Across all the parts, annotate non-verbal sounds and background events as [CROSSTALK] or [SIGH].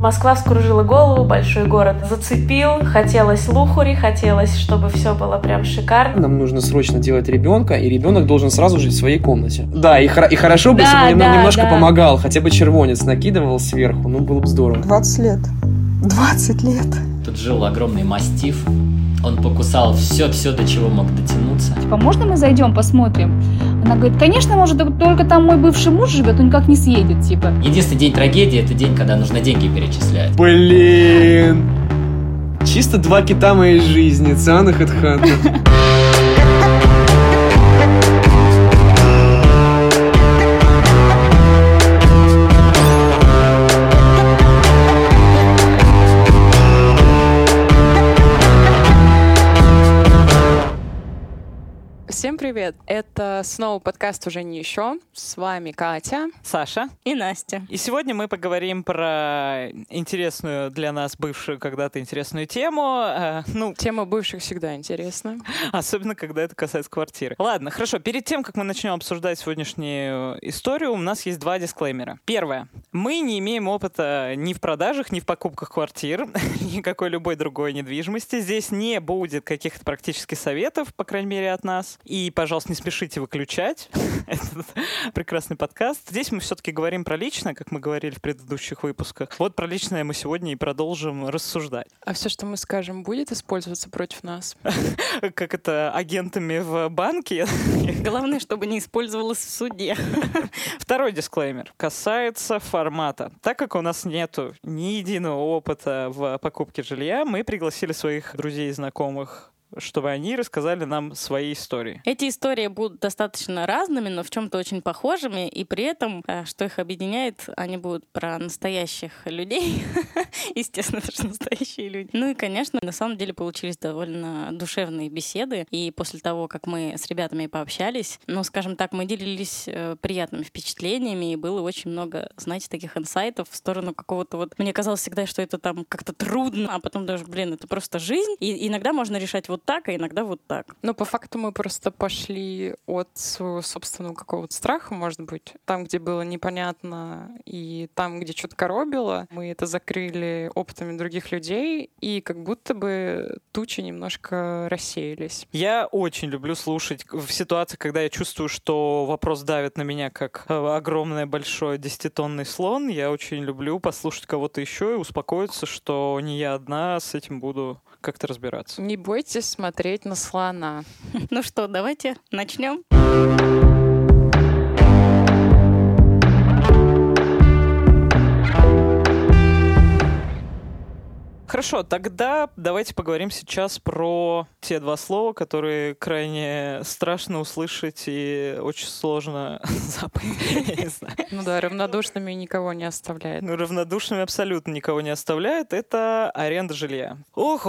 Москва вскружила голову, большой город зацепил, хотелось лухури, хотелось, чтобы все было прям шикарно. Нам нужно срочно делать ребенка, и ребенок должен сразу жить в своей комнате. Да, и, хор- и хорошо бы, Да, если бы да, немножко да. помогал, хотя бы червонец накидывал сверху, ну было бы здорово. 20 лет. 20 лет. Тут жил огромный мастиф. Он покусал все-все, до чего мог дотянуться. Типа, можно мы зайдем, посмотрим? Она говорит, конечно, может, только там мой бывший муж живет, он никак не съедет, типа. Единственный день трагедии – это день, когда нужно деньги перечислять. Блин! Чисто два кита моей жизни, Циан и Хэдхантер. [LAUGHS] привет! Это снова подкаст «Уже не еще». С вами Катя. Саша. И Настя. И сегодня мы поговорим про интересную для нас бывшую когда-то интересную тему. Э, ну, Тема бывших всегда интересна. особенно, когда это касается квартиры. Ладно, хорошо. Перед тем, как мы начнем обсуждать сегодняшнюю историю, у нас есть два дисклеймера. Первое. Мы не имеем опыта ни в продажах, ни в покупках квартир, [LAUGHS] никакой любой другой недвижимости. Здесь не будет каких-то практических советов, по крайней мере, от нас. И, пожалуйста, не спешите выключать [LAUGHS] этот прекрасный подкаст. Здесь мы все-таки говорим про личное, как мы говорили в предыдущих выпусках. Вот про личное мы сегодня и продолжим рассуждать. А все, что мы скажем, будет использоваться против нас? [LAUGHS] Как это агентами в банке. [LAUGHS] Главное, чтобы не использовалось в суде. Второй дисклеймер касается формата. Так как у нас нету ни единого опыта в покупке жилья, мы пригласили своих друзей и знакомых чтобы они рассказали нам свои истории. Эти истории будут достаточно разными, но в чем-то очень похожими, и при этом, э, что их объединяет, они будут про настоящих людей. [LAUGHS] Естественно, это же настоящие люди. Ну и, конечно, на самом деле получились довольно душевные беседы, и после того, как мы с ребятами пообщались, ну, скажем так, мы делились э, приятными впечатлениями, и было очень много, знаете, таких инсайтов в сторону какого-то вот... Мне казалось всегда, что это там как-то трудно, а потом даже, блин, это просто жизнь, и иногда можно решать вот так, а иногда вот так. Но по факту мы просто пошли от своего собственного какого-то страха, может быть, там, где было непонятно, и там, где что-то коробило, мы это закрыли опытами других людей, и как будто бы тучи немножко рассеялись. Я очень люблю слушать в ситуации, когда я чувствую, что вопрос давит на меня как э, огромный большой десятитонный слон. Я очень люблю послушать кого-то еще и успокоиться, что не я одна с этим буду как-то разбираться. Не бойтесь смотреть на слона. Ну что, давайте начнем. Хорошо, тогда давайте поговорим сейчас про те два слова, которые крайне страшно услышать и очень сложно [LAUGHS] запомнить. Ну да, равнодушными никого не оставляет. Ну, равнодушными абсолютно никого не оставляет. Это аренда жилья. ох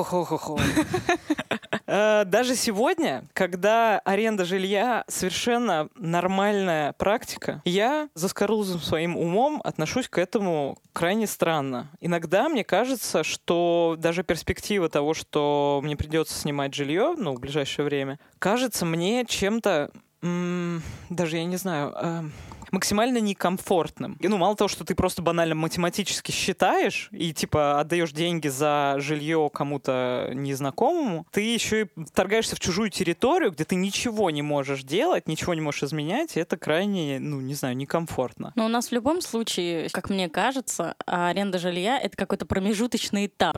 Э, Даже сегодня, когда аренда жилья совершенно нормальная практика, я за скорузым своим умом отношусь к этому крайне странно. Иногда мне кажется, что даже перспектива того, что мне придется снимать жилье, ну, в ближайшее время, кажется мне чем-то, даже я не знаю, эм, максимально некомфортным. И, ну, мало того, что ты просто банально математически считаешь и, типа, отдаешь деньги за жилье кому-то незнакомому, ты еще и вторгаешься в чужую территорию, где ты ничего не можешь делать, ничего не можешь изменять, и это крайне, ну, не знаю, некомфортно. Но у нас в любом случае, как мне кажется, аренда жилья — это какой-то промежуточный этап.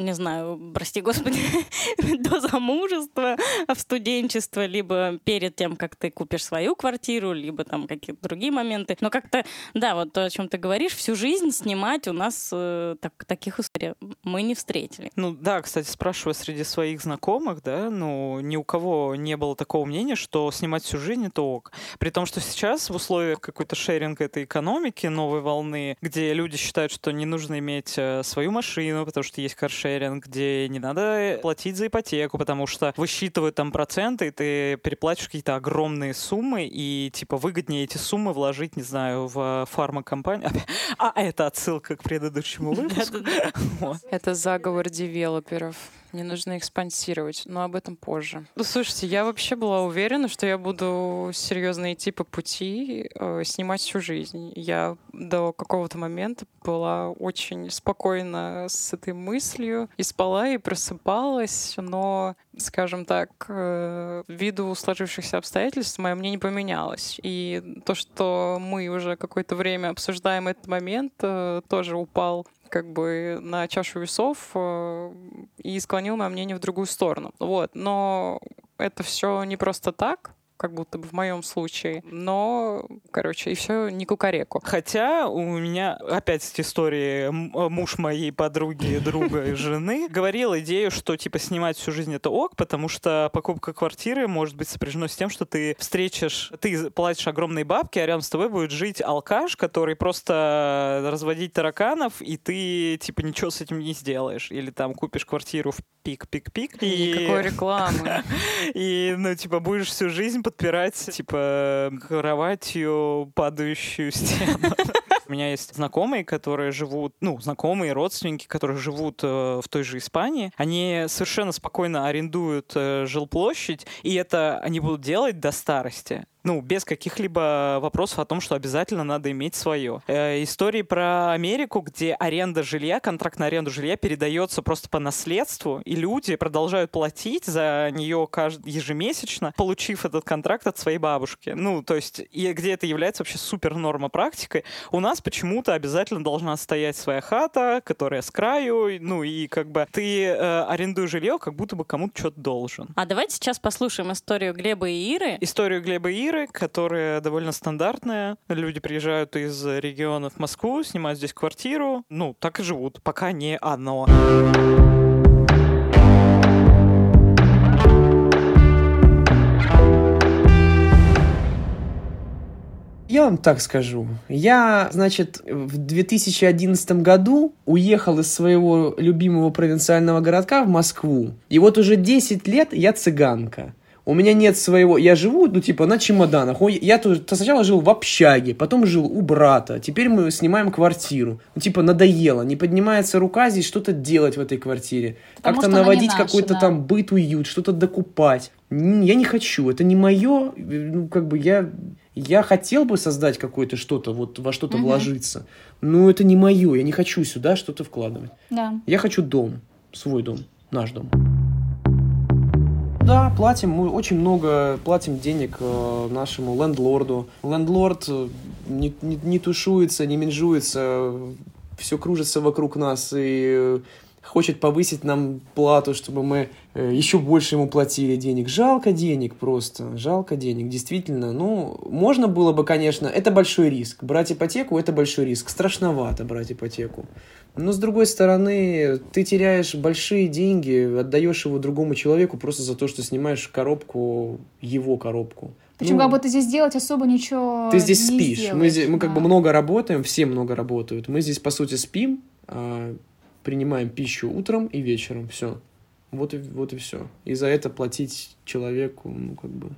Не знаю, прости господи, [LAUGHS] до замужества, в студенчество, либо перед тем, как ты купишь свою квартиру, либо там какие-то другие моменты. Но как-то, да, вот то, о чем ты говоришь, всю жизнь снимать у нас э, так- таких историй мы не встретили. Ну да, кстати, спрашивая среди своих знакомых, да, ну ни у кого не было такого мнения, что снимать всю жизнь это ок. При том, что сейчас в условиях какой-то шеринга этой экономики, новой волны, где люди считают, что не нужно иметь э, свою машину, потому что есть каршеринг, где не надо платить за ипотеку, потому что высчитывают там проценты, и ты переплачиваешь какие-то огромные суммы, и типа выгоднее эти суммы вложить, не знаю, в фармакомпанию. [LAUGHS] А это отсылка к предыдущему выпуску. [LAUGHS] Это заговор девелоперов. Не нужно их спонсировать, но об этом позже. Ну, слушайте, я вообще была уверена, что я буду серьезно идти по пути, э, снимать всю жизнь. Я до какого-то момента была очень спокойна с этой мыслью и спала, и просыпалась, но, скажем так, э, ввиду сложившихся обстоятельств мое мнение поменялось. И то, что мы уже какое-то время обсуждаем этот момент, э, тоже упал как бы на чашу весов э, и склонил мое мнение в другую сторону. Вот. Но это все не просто так как будто бы в моем случае. Но, короче, и все не кукареку. Хотя у меня опять с истории э, муж моей подруги, друга и жены говорил идею, что типа снимать всю жизнь это ок, потому что покупка квартиры может быть сопряжено с тем, что ты встретишь, ты платишь огромные бабки, а рядом с тобой будет жить алкаш, который просто разводить тараканов, и ты типа ничего с этим не сделаешь. Или там купишь квартиру в пик-пик-пик. И... Никакой рекламы. [LAUGHS] И, ну, типа, будешь всю жизнь подпирать, типа, кроватью падающую стену. [LAUGHS] У меня есть знакомые, которые живут, ну, знакомые, родственники, которые живут э, в той же Испании. Они совершенно спокойно арендуют э, жилплощадь, и это они будут делать до старости ну, без каких-либо вопросов о том, что обязательно надо иметь свое. Э, истории про Америку, где аренда жилья, контракт на аренду жилья передается просто по наследству, и люди продолжают платить за нее кажд... ежемесячно, получив этот контракт от своей бабушки. Ну, то есть, и где это является вообще супер норма практикой. У нас почему-то обязательно должна стоять своя хата, которая с краю, ну, и как бы ты э, арендуешь жилье, как будто бы кому-то что-то должен. А давайте сейчас послушаем историю Глеба и Иры. Историю Глеба и Иры квартиры, которая довольно стандартная. Люди приезжают из регионов в Москву, снимают здесь квартиру. Ну, так и живут, пока не оно. Я вам так скажу. Я, значит, в 2011 году уехал из своего любимого провинциального городка в Москву. И вот уже 10 лет я цыганка. У меня нет своего... Я живу, ну, типа, на чемоданах. Я тут сначала жил в общаге, потом жил у брата. Теперь мы снимаем квартиру. Ну, типа, надоело. Не поднимается рука здесь что-то делать в этой квартире. Как-то наводить какой-то да. там быт, уют, что-то докупать. Я не хочу. Это не мое. Ну, как бы я... Я хотел бы создать какое-то что-то, вот во что-то угу. вложиться. Но это не мое. Я не хочу сюда что-то вкладывать. Да. Я хочу дом. Свой дом. Наш дом да, платим, мы очень много платим денег э, нашему лендлорду. Лендлорд э, не, не, не тушуется, не менжуется, все кружится вокруг нас и э, хочет повысить нам плату, чтобы мы еще больше ему платили денег. Жалко денег просто, жалко денег, действительно. Ну, можно было бы, конечно, это большой риск. Брать ипотеку – это большой риск. Страшновато брать ипотеку. Но, с другой стороны, ты теряешь большие деньги, отдаешь его другому человеку просто за то, что снимаешь коробку, его коробку. Причем ну, как бы ты здесь делать особо ничего Ты здесь не спишь. Сделаешь, мы, здесь, мы да. как бы много работаем, все много работают. Мы здесь, по сути, спим, а принимаем пищу утром и вечером. Все. Вот и, вот и все. И за это платить человеку, ну, как бы...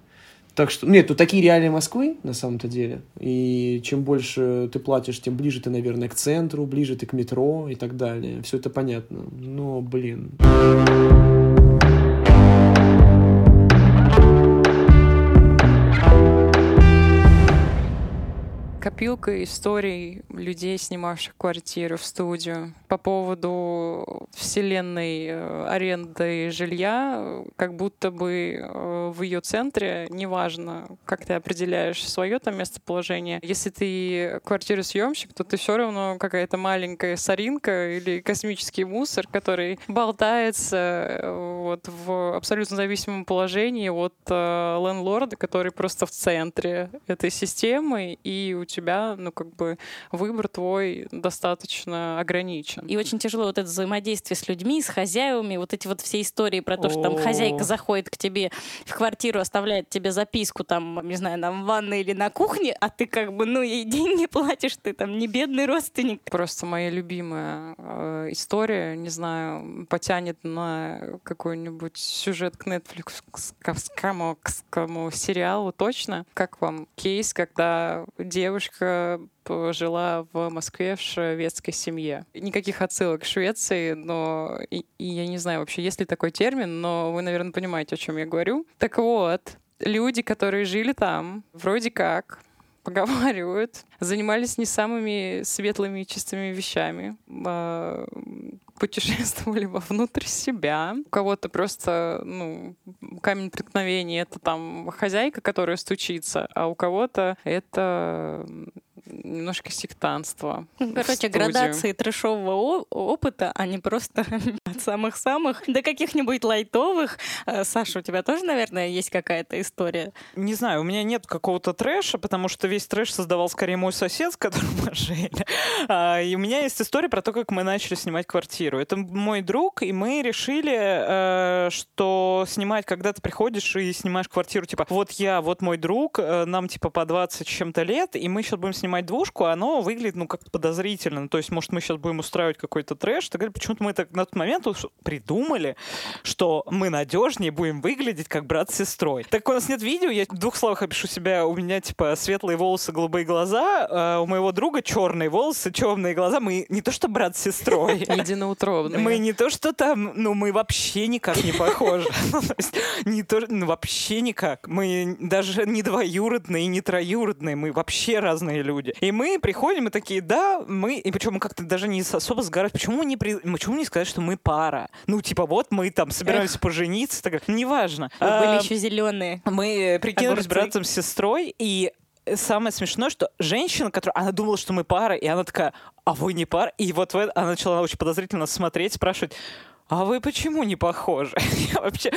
Так что, нет, тут такие реалии Москвы, на самом-то деле. И чем больше ты платишь, тем ближе ты, наверное, к центру, ближе ты к метро и так далее. Все это понятно. Но, блин... копилка историй людей, снимавших квартиру в студию. По поводу вселенной э, аренды жилья, как будто бы э, в ее центре, неважно, как ты определяешь свое там местоположение, если ты квартиросъемщик, то ты все равно какая-то маленькая соринка или космический мусор, который болтается э, вот в абсолютно зависимом положении от лендлорда, который просто в центре этой системы, и у тебя, ну, как бы выбор твой достаточно ограничен. И очень тяжело вот это взаимодействие с людьми, с хозяевами, вот эти вот все истории про то, что там хозяйка заходит к тебе в квартиру, оставляет тебе записку там, не знаю, на ванной или на кухне, а ты как бы, ну, ей деньги платишь, ты там не бедный родственник. Просто моя любимая э, история, не знаю, потянет на какой-нибудь сюжет к Netflix, к сериалу точно. Как вам кейс, когда девушка девушка жила в Москве в шведской семье. Никаких отсылок к Швеции, но и, и я не знаю вообще, есть ли такой термин, но вы, наверное, понимаете, о чем я говорю. Так вот, люди, которые жили там, вроде как, поговаривают, [LAUGHS] занимались не самыми светлыми и чистыми вещами, а, путешествовали вовнутрь себя. У кого-то просто, ну, камень преткновения — это там хозяйка, которая стучится, а у кого-то это немножко сектанство. Короче, градации трешового опыта, они просто [LAUGHS] от самых-самых до каких-нибудь лайтовых. Э, Саша, у тебя тоже, наверное, есть какая-то история? Не знаю, у меня нет какого-то трэша, потому что весь трэш создавал скорее мой сосед, с которым мы жили. А, и у меня есть история про то, как мы начали снимать квартиру. Это мой друг, и мы решили, э, что снимать, когда ты приходишь и снимаешь квартиру, типа, вот я, вот мой друг, э, нам типа по 20 чем-то лет, и мы сейчас будем снимать двушку, оно выглядит, ну, как-то подозрительно. То есть, может, мы сейчас будем устраивать какой-то трэш. Так почему-то мы так на тот момент придумали, что мы надежнее будем выглядеть, как брат с сестрой. Так у нас нет видео, я в двух словах опишу себя. У меня, типа, светлые волосы, голубые глаза, а у моего друга черные волосы, темные глаза. Мы не то что брат с сестрой. [LAUGHS] Единоутробные. Мы не то что там, ну, мы вообще никак не похожи. [LAUGHS] Ну, не то, ну, вообще никак. Мы даже не двоюродные, не троюродные, мы вообще разные люди. И мы приходим и такие, да, мы, и причем мы как-то даже не особо сгорать. Почему не, при... почему не сказать, что мы пара? Ну, типа, вот мы там собираемся пожениться, так, неважно. Мы а, были еще зеленые. Мы прикинулись братом с сестрой, и самое смешное, что женщина, которая, она думала, что мы пара, и она такая, а вы не пара? И вот в это, она начала очень подозрительно смотреть, спрашивать, а вы почему не похожи? [LAUGHS] я вообще,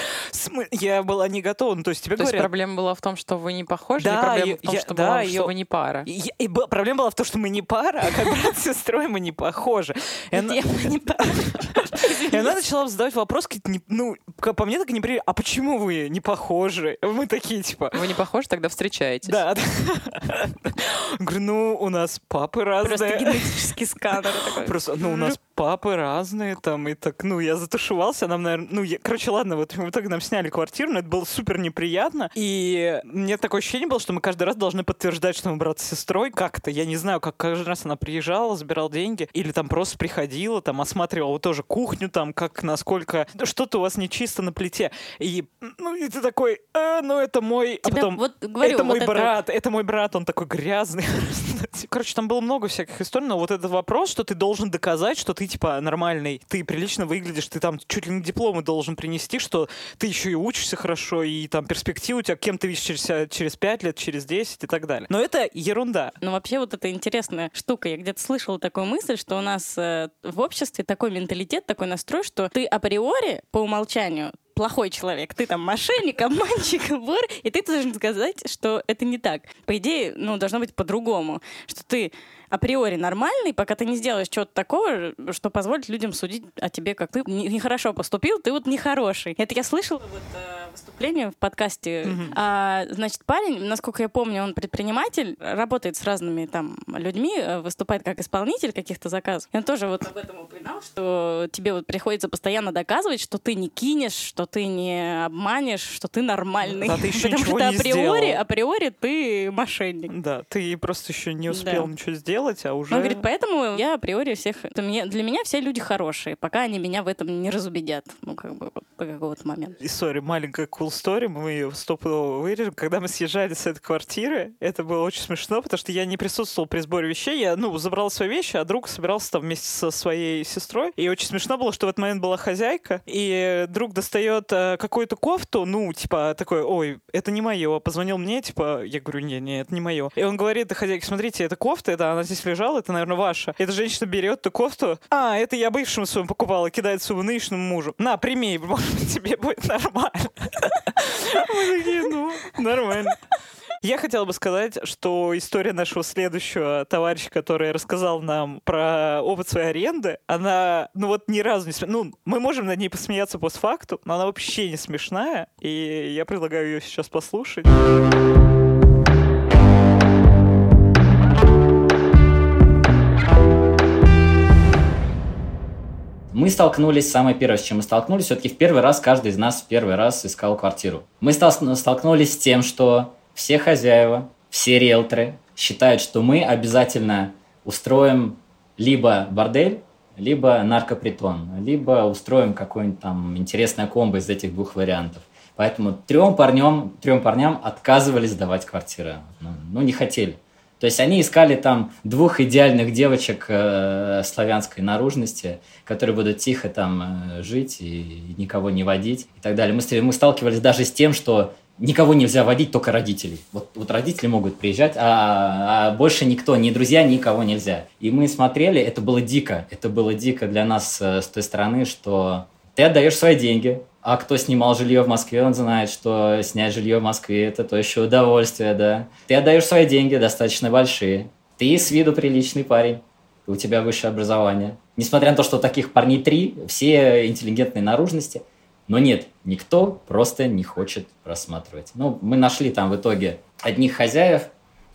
я была не готова. Ну, то есть тебе то говорят... есть проблема была в том, что вы не похожи, да, проблема я, в том, я, что, да, была, я, что вы не пара? Я, и, проблема была в том, что мы не пара, а как брат с сестрой мы не похожи. И она... не пара? [LAUGHS] И она начала задавать вопрос, ну, по мне так не при... А почему вы не похожи? Мы такие, типа... Вы не похожи, тогда встречаетесь. Да. [LAUGHS] Говорю, ну, у нас папы разные. Просто генетический сканер такой. Просто, ну, у нас папы разные там, и так, ну, я затушевался, нам, наверное, ну, я, короче, ладно, вот в итоге нам сняли квартиру, но это было супер неприятно, и мне такое ощущение было, что мы каждый раз должны подтверждать, что мы брат с сестрой, как-то, я не знаю, как каждый раз она приезжала, забирала деньги, или там просто приходила, там осматривала тоже кухню, там, как, насколько, что-то у вас нечисто на плите, и, ну, и ты такой, э, ну, это мой, а потом, вот, говорю, это вот мой брат, это мой брат, он такой грязный, [LAUGHS] короче, там было много всяких историй, но вот этот вопрос, что ты должен доказать, что ты, типа, нормальный, ты прилично выглядишь, ты там чуть ли не дипломы должен принести, что ты еще и учишься хорошо, и там перспективы у тебя, кем ты видишь через, через 5 лет, через 10 и так далее. Но это ерунда. Ну, вообще, вот это интересная штука. Я где-то слышала такую мысль, что у нас э, в обществе такой менталитет, такой настрой, что ты априори по умолчанию плохой человек, ты там мошенник, обманщик, вор, и ты должен сказать, что это не так. По идее, ну, должно быть по-другому, что ты априори нормальный, пока ты не сделаешь чего-то такого, что позволит людям судить о тебе, как ты нехорошо поступил, ты вот нехороший. Это я слышала вот э, выступление в подкасте. Mm-hmm. А, значит, парень, насколько я помню, он предприниматель, работает с разными там людьми, э, выступает как исполнитель каких-то заказов. И он тоже вот об этом упоминал, что тебе вот приходится постоянно доказывать, что ты не кинешь, что ты не обманешь, что ты нормальный. Да, ты еще Потому ничего что не априори, сделал. априори ты мошенник. Да, ты просто еще не успел Да. ничего сделать, а уже... Он говорит, поэтому я априори всех... это мне- Для меня все люди хорошие, пока они меня в этом не разубедят. Ну, как бы, вот до какого-то момента. История, маленькая cool story, мы ее стопудово вырежем. Когда мы съезжали с этой квартиры, это было очень смешно, потому что я не присутствовал при сборе вещей, я, ну, забрал свои вещи, а друг собирался там вместе со своей сестрой. И очень смешно было, что в этот момент была хозяйка, и друг достает э, какую-то кофту, ну, типа, такой, ой, это не мое. Позвонил мне, типа, я говорю, не, не, это не мое. И он говорит хозяйке, смотрите, это кофта, это она здесь лежала, это, наверное, ваша. Эта женщина берет эту кофту, а, это я бывшему своему покупала, кидает своему нынешнему мужу. На, прими, [LAUGHS] может быть, тебе будет нормально. Мы такие, ну, нормально. Я хотела бы сказать, что история нашего следующего товарища, который рассказал нам про опыт своей аренды, она, ну вот ни разу не смешная. Ну, мы можем над ней посмеяться постфакту, но она вообще не смешная, и я предлагаю ее сейчас послушать. Мы столкнулись, самое первое, с чем мы столкнулись, все-таки в первый раз каждый из нас в первый раз искал квартиру. Мы стол- столкнулись с тем, что все хозяева, все риэлторы считают, что мы обязательно устроим либо бордель, либо наркопритон, либо устроим какой-нибудь там интересное комбо из этих двух вариантов. Поэтому трем парням, трем парням отказывались сдавать квартиры. Ну, ну, не хотели. То есть они искали там двух идеальных девочек э, славянской наружности, которые будут тихо там э, жить и никого не водить и так далее. Мы, мы сталкивались даже с тем, что никого нельзя водить, только родителей. Вот, вот родители могут приезжать, а, а больше никто, ни друзья, никого нельзя. И мы смотрели, это было дико. Это было дико для нас э, с той стороны, что ты отдаешь свои деньги, а кто снимал жилье в Москве, он знает, что снять жилье в Москве – это то еще удовольствие, да. Ты отдаешь свои деньги, достаточно большие. Ты с виду приличный парень, у тебя высшее образование. Несмотря на то, что таких парней три, все интеллигентные наружности – но нет, никто просто не хочет просматривать. Ну, мы нашли там в итоге одних хозяев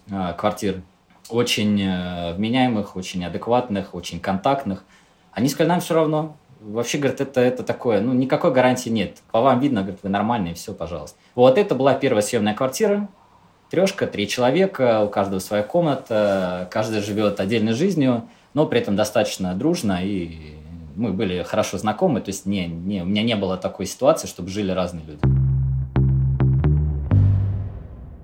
э, квартир, очень э, вменяемых, очень адекватных, очень контактных. Они сказали, нам все равно. Вообще, говорят, это, это такое, ну, никакой гарантии нет. По вам видно, говорят, вы нормальные, все, пожалуйста. Вот это была первая съемная квартира. Трешка, три человека, у каждого своя комната, каждый живет отдельной жизнью, но при этом достаточно дружно и мы были хорошо знакомы, то есть не, не, у меня не было такой ситуации, чтобы жили разные люди.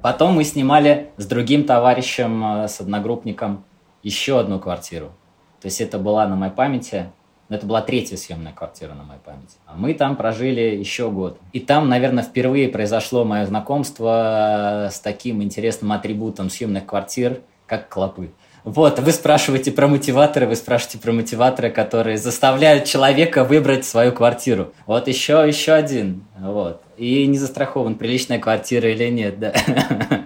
Потом мы снимали с другим товарищем, э, с одногруппником, еще одну квартиру. То есть это была на моей памяти, это была третья съемная квартира на моей памяти. А мы там прожили еще год. И там, наверное, впервые произошло мое знакомство с таким интересным атрибутом съемных квартир, как клопы. Вот, вы спрашиваете про мотиваторы, вы спрашиваете про мотиваторы, которые заставляют человека выбрать свою квартиру. Вот еще, еще один. Вот. И не застрахован, приличная квартира или нет, да. [LAUGHS]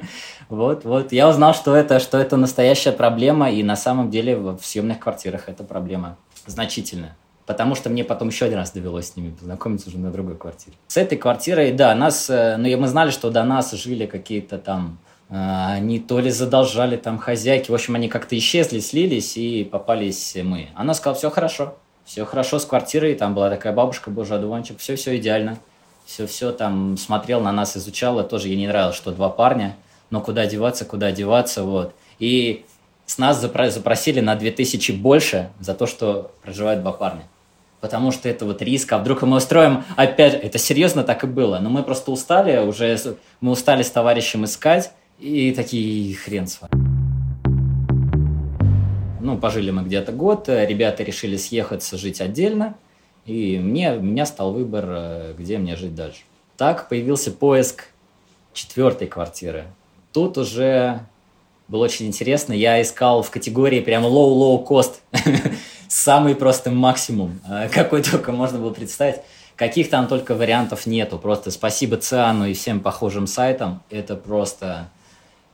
Вот, вот. Я узнал, что это, что это настоящая проблема, и на самом деле в съемных квартирах эта проблема значительная. Потому что мне потом еще один раз довелось с ними познакомиться уже на другой квартире. С этой квартирой, да, нас, э, ну, мы знали, что до нас жили какие-то там а, они то ли задолжали там хозяйки, в общем, они как-то исчезли, слились и попались мы. Она сказала, все хорошо, все хорошо с квартирой, там была такая бабушка, боже, одуванчик, все-все идеально. Все-все там смотрел на нас, изучал, тоже ей не нравилось, что два парня, но куда деваться, куда деваться, вот. И с нас запросили на 2000 больше за то, что проживают два парня. Потому что это вот риск, а вдруг мы устроим, опять, это серьезно так и было, но мы просто устали, уже мы устали с товарищем искать, и такие хрен с вами. Ну, пожили мы где-то год, ребята решили съехаться, жить отдельно, и мне, у меня стал выбор, э, где мне жить дальше. Так появился поиск четвертой квартиры. Тут уже было очень интересно. Я искал в категории прям low-low cost. [LAUGHS] Самый просто максимум, э, какой только можно было представить. Каких там только вариантов нету. Просто спасибо Циану и всем похожим сайтам. Это просто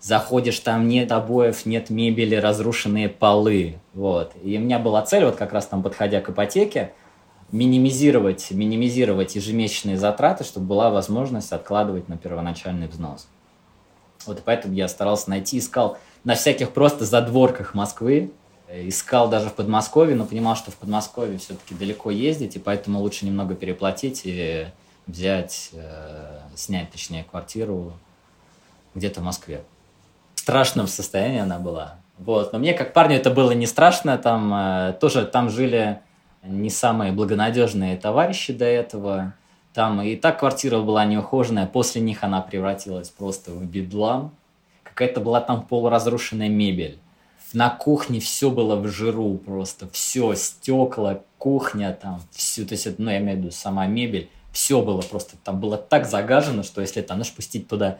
заходишь, там нет обоев, нет мебели, разрушенные полы. Вот. И у меня была цель, вот как раз там подходя к ипотеке, минимизировать, минимизировать ежемесячные затраты, чтобы была возможность откладывать на первоначальный взнос. Вот поэтому я старался найти, искал на всяких просто задворках Москвы, искал даже в Подмосковье, но понимал, что в Подмосковье все-таки далеко ездить, и поэтому лучше немного переплатить и взять, э, снять, точнее, квартиру где-то в Москве страшном состоянии она была. Вот. Но мне, как парню, это было не страшно. Там э, тоже там жили не самые благонадежные товарищи до этого. Там и так квартира была неухоженная. После них она превратилась просто в бедлам. Какая-то была там полуразрушенная мебель. На кухне все было в жиру просто. Все, стекла, кухня там, все. То есть, ну, я имею в виду сама мебель. Все было просто, там было так загажено, что если там, знаешь, пустить туда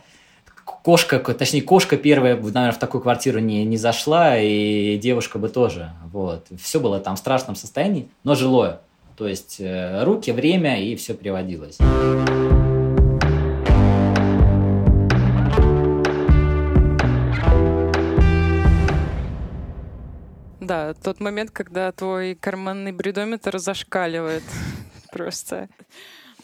кошка, точнее, кошка первая, наверное, в такую квартиру не, не зашла, и девушка бы тоже. Вот. Все было там в страшном состоянии, но жилое. То есть э, руки, время, и все приводилось. Да, тот момент, когда твой карманный бредометр зашкаливает [LAUGHS] просто.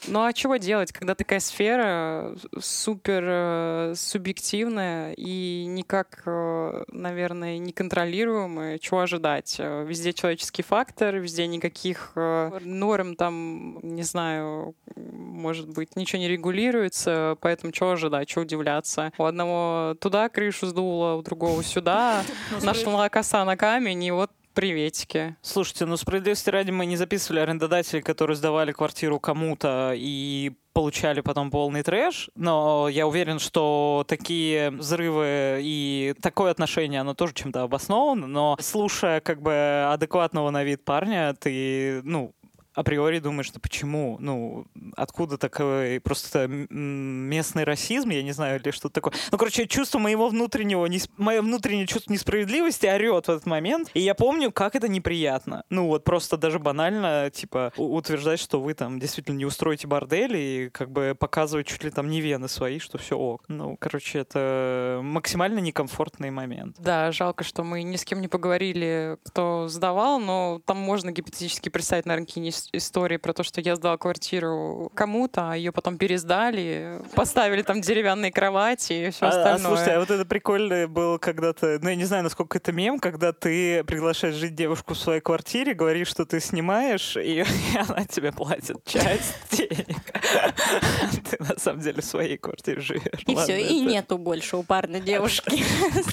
Ну а чего делать, когда такая сфера супер э, субъективная и никак, э, наверное, неконтролируемая? Чего ожидать? Э, везде человеческий фактор, везде никаких норм там, не знаю, может быть, ничего не регулируется, поэтому чего ожидать, чего удивляться? У одного туда крышу сдуло, у другого сюда, нашла коса на камень, и вот Приветики. Слушайте, ну справедливости ради мы не записывали арендодателей, которые сдавали квартиру кому-то и получали потом полный трэш, но я уверен, что такие взрывы и такое отношение, оно тоже чем-то обосновано, но слушая как бы адекватного на вид парня, ты, ну, априори думаешь, что почему, ну, откуда такой просто местный расизм, я не знаю, или что-то такое. Ну, короче, чувство моего внутреннего, не, мое внутреннее чувство несправедливости орет в этот момент, и я помню, как это неприятно. Ну, вот просто даже банально, типа, утверждать, что вы там действительно не устроите бордель и как бы показывать чуть ли там не вены свои, что все ок. Ну, короче, это максимально некомфортный момент. Да, жалко, что мы ни с кем не поговорили, кто сдавал, но там можно гипотетически представить, наверное, какие истории про то, что я сдала квартиру кому-то, а ее потом пересдали, поставили там деревянные кровати и все а, остальное. А, слушай, а вот это прикольно было когда-то, ну я не знаю, насколько это мем, когда ты приглашаешь жить девушку в своей квартире, говоришь, что ты снимаешь, и, [LAUGHS] и она тебе платит часть [LAUGHS] денег. [LAUGHS] Ты на самом деле в своей квартире живешь. И все, и нету больше у парня девушки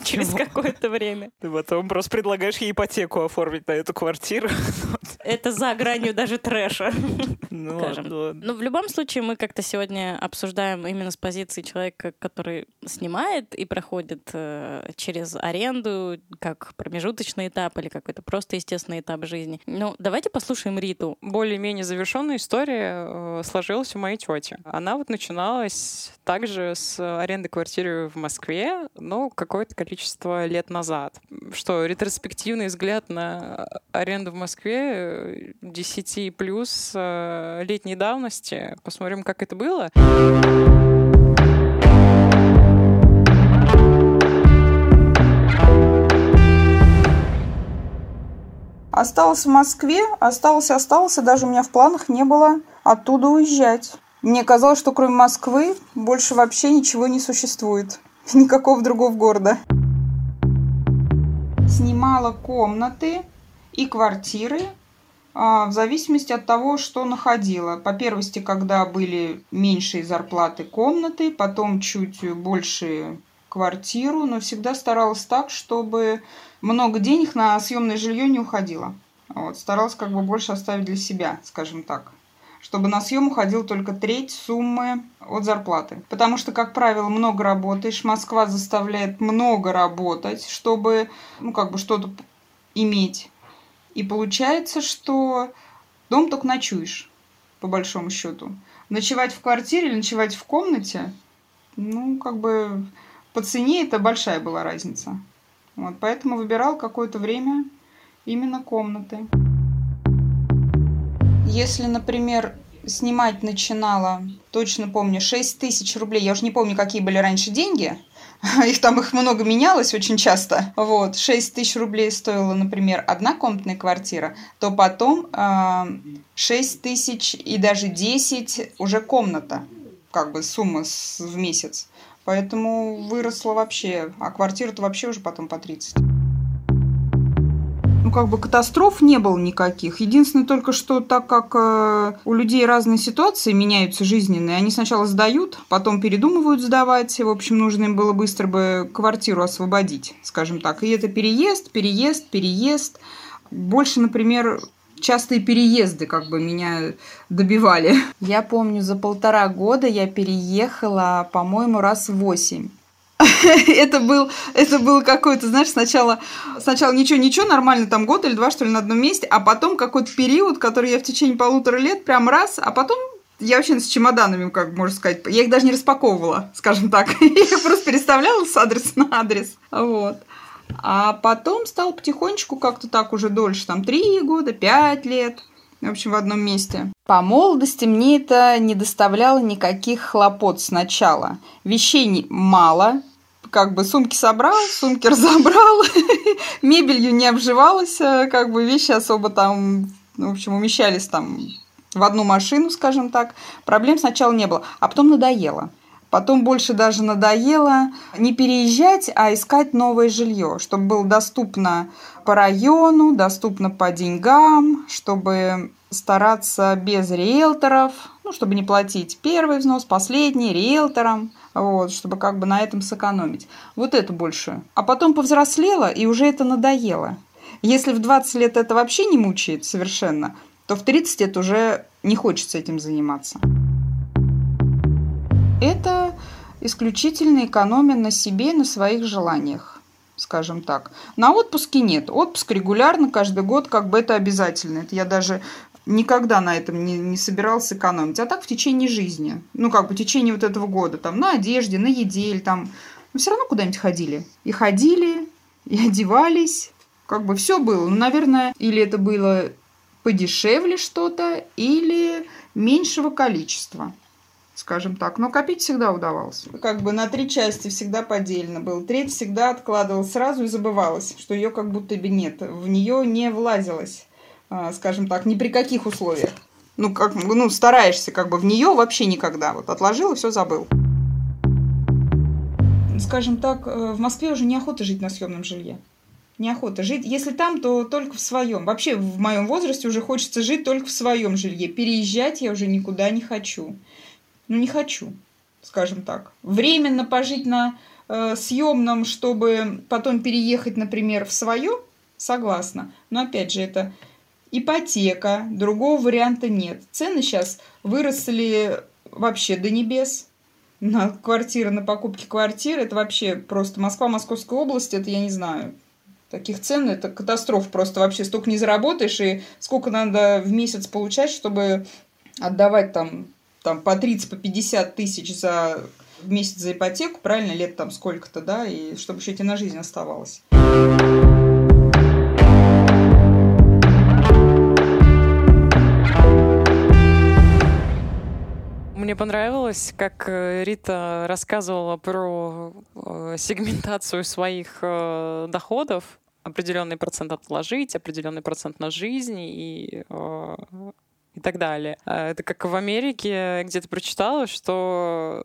через какое-то время. Ты потом просто предлагаешь ей ипотеку оформить на эту квартиру. Это за гранью даже трэша. [LAUGHS] Ну, скажем. Но ну, в любом случае мы как-то сегодня обсуждаем именно с позиции человека, который снимает и проходит э, через аренду как промежуточный этап или какой-то просто естественный этап жизни. Ну, давайте послушаем Риту. Более-менее завершенная история э, сложилась у моей тети. Она вот начиналась также с аренды квартиры в Москве, но какое-то количество лет назад. Что, ретроспективный взгляд на аренду в Москве 10 э, плюс э, летней давности. Посмотрим, как это было. Осталась в Москве, остался, остался, даже у меня в планах не было оттуда уезжать. Мне казалось, что кроме Москвы больше вообще ничего не существует. [LAUGHS] Никакого другого города. Снимала комнаты и квартиры в зависимости от того, что находила. По первости, когда были меньшие зарплаты комнаты, потом чуть больше квартиру, но всегда старалась так, чтобы много денег на съемное жилье не уходило. Вот, старалась как бы больше оставить для себя, скажем так чтобы на съем уходил только треть суммы от зарплаты. Потому что, как правило, много работаешь, Москва заставляет много работать, чтобы, ну, как бы что-то иметь. И получается, что дом только ночуешь, по большому счету. Ночевать в квартире или ночевать в комнате, ну, как бы по цене это большая была разница. Вот, поэтому выбирал какое-то время именно комнаты. Если, например, снимать начинала, точно помню, 6 тысяч рублей, я уже не помню, какие были раньше деньги, [LAUGHS] их там их много менялось очень часто. Вот, 6 тысяч рублей стоила, например, одна комнатная квартира, то потом э, 6 тысяч и даже 10 уже комната, как бы сумма в месяц. Поэтому выросла вообще, а квартира-то вообще уже потом по 30 ну, как бы катастроф не было никаких. Единственное только, что так как э, у людей разные ситуации меняются жизненные, они сначала сдают, потом передумывают сдавать. В общем, нужно им было быстро бы квартиру освободить, скажем так. И это переезд, переезд, переезд. Больше, например, частые переезды как бы меня добивали. Я помню, за полтора года я переехала, по-моему, раз восемь. [LAUGHS] это был, это был какой-то, знаешь, сначала, сначала ничего-ничего, нормально там год или два, что ли, на одном месте, а потом какой-то период, который я в течение полутора лет прям раз, а потом я вообще с чемоданами, как можно сказать, я их даже не распаковывала, скажем так. [LAUGHS] я просто переставляла с адреса на адрес. Вот. А потом стал потихонечку как-то так уже дольше, там, три года, пять лет, в общем, в одном месте. По молодости мне это не доставляло никаких хлопот сначала. Вещей мало, как бы сумки собрал, сумки разобрал, [LAUGHS] мебелью не обживалась, э, как бы вещи особо там, ну, в общем, умещались там в одну машину, скажем так. Проблем сначала не было, а потом надоело. Потом больше даже надоело не переезжать, а искать новое жилье, чтобы было доступно по району, доступно по деньгам, чтобы стараться без риэлторов, ну, чтобы не платить первый взнос, последний риэлторам, вот, чтобы как бы на этом сэкономить. Вот это больше. А потом повзрослела, и уже это надоело. Если в 20 лет это вообще не мучает совершенно, то в 30 это уже не хочется этим заниматься. Это исключительно экономия на себе и на своих желаниях, скажем так. На отпуске нет. Отпуск регулярно, каждый год, как бы это обязательно. Это я даже никогда на этом не, не собирался экономить. А так в течение жизни. Ну, как бы в течение вот этого года. Там на одежде, на еде или там... Но все равно куда-нибудь ходили. И ходили, и одевались. Как бы все было. Ну, наверное, или это было подешевле что-то, или меньшего количества скажем так. Но копить всегда удавалось. Как бы на три части всегда поделено было. Треть всегда откладывалась сразу и забывалась, что ее как будто бы нет. В нее не влазилось, скажем так, ни при каких условиях. Ну, как, ну, стараешься как бы в нее вообще никогда. Вот отложил и все забыл. Скажем так, э, в Москве уже неохота жить на съемном жилье неохота жить. Если там, то только в своем. Вообще в моем возрасте уже хочется жить только в своем жилье. Переезжать я уже никуда не хочу ну, не хочу, скажем так. Временно пожить на э, съемном, чтобы потом переехать, например, в свое, согласна. Но опять же, это ипотека, другого варианта нет. Цены сейчас выросли вообще до небес. На квартиры, на покупки квартир, это вообще просто Москва, Московская область, это я не знаю, таких цен, это катастрофа просто вообще. Столько не заработаешь, и сколько надо в месяц получать, чтобы отдавать там там по 30, по 50 тысяч за в месяц за ипотеку, правильно, лет там сколько-то, да, и чтобы еще эти на жизнь оставалось. Мне понравилось, как э, Рита рассказывала про э, сегментацию своих э, доходов, определенный процент отложить, определенный процент на жизнь и и так далее. А, это как в Америке где-то прочитала, что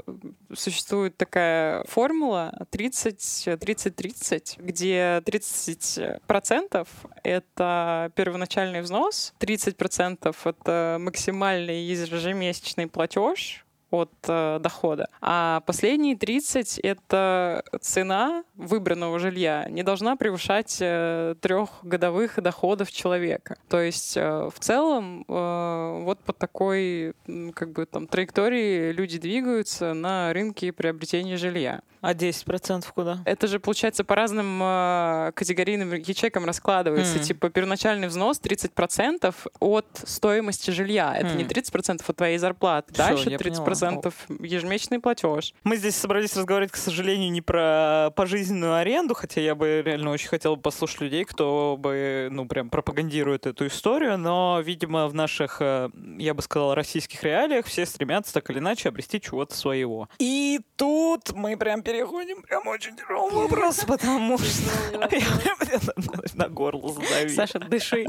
существует такая формула 30-30-30, где 30% это первоначальный взнос, 30% это максимальный ежемесячный платеж, от э, дохода. А последние 30 — это цена выбранного жилья не должна превышать э, трех годовых доходов человека. То есть э, в целом э, вот по такой как бы там траектории люди двигаются на рынке приобретения жилья. А 10% куда? Это же, получается, по разным э, категорийным ячейкам раскладывается. Mm. Типа первоначальный взнос 30% от стоимости жилья. Это mm. не 30% от твоей зарплаты. Все, Дальше 30% поняла. ежемесячный платеж. Мы здесь собрались разговаривать, к сожалению, не про пожизненную аренду, хотя я бы реально очень хотел послушать людей, кто бы, ну, прям пропагандирует эту историю, но, видимо, в наших, э, я бы сказал, российских реалиях все стремятся так или иначе обрести чего-то своего. И тут мы прям переходим прям очень тяжелый вопрос, потому что... [LAUGHS] На горло задавить. Саша, дыши.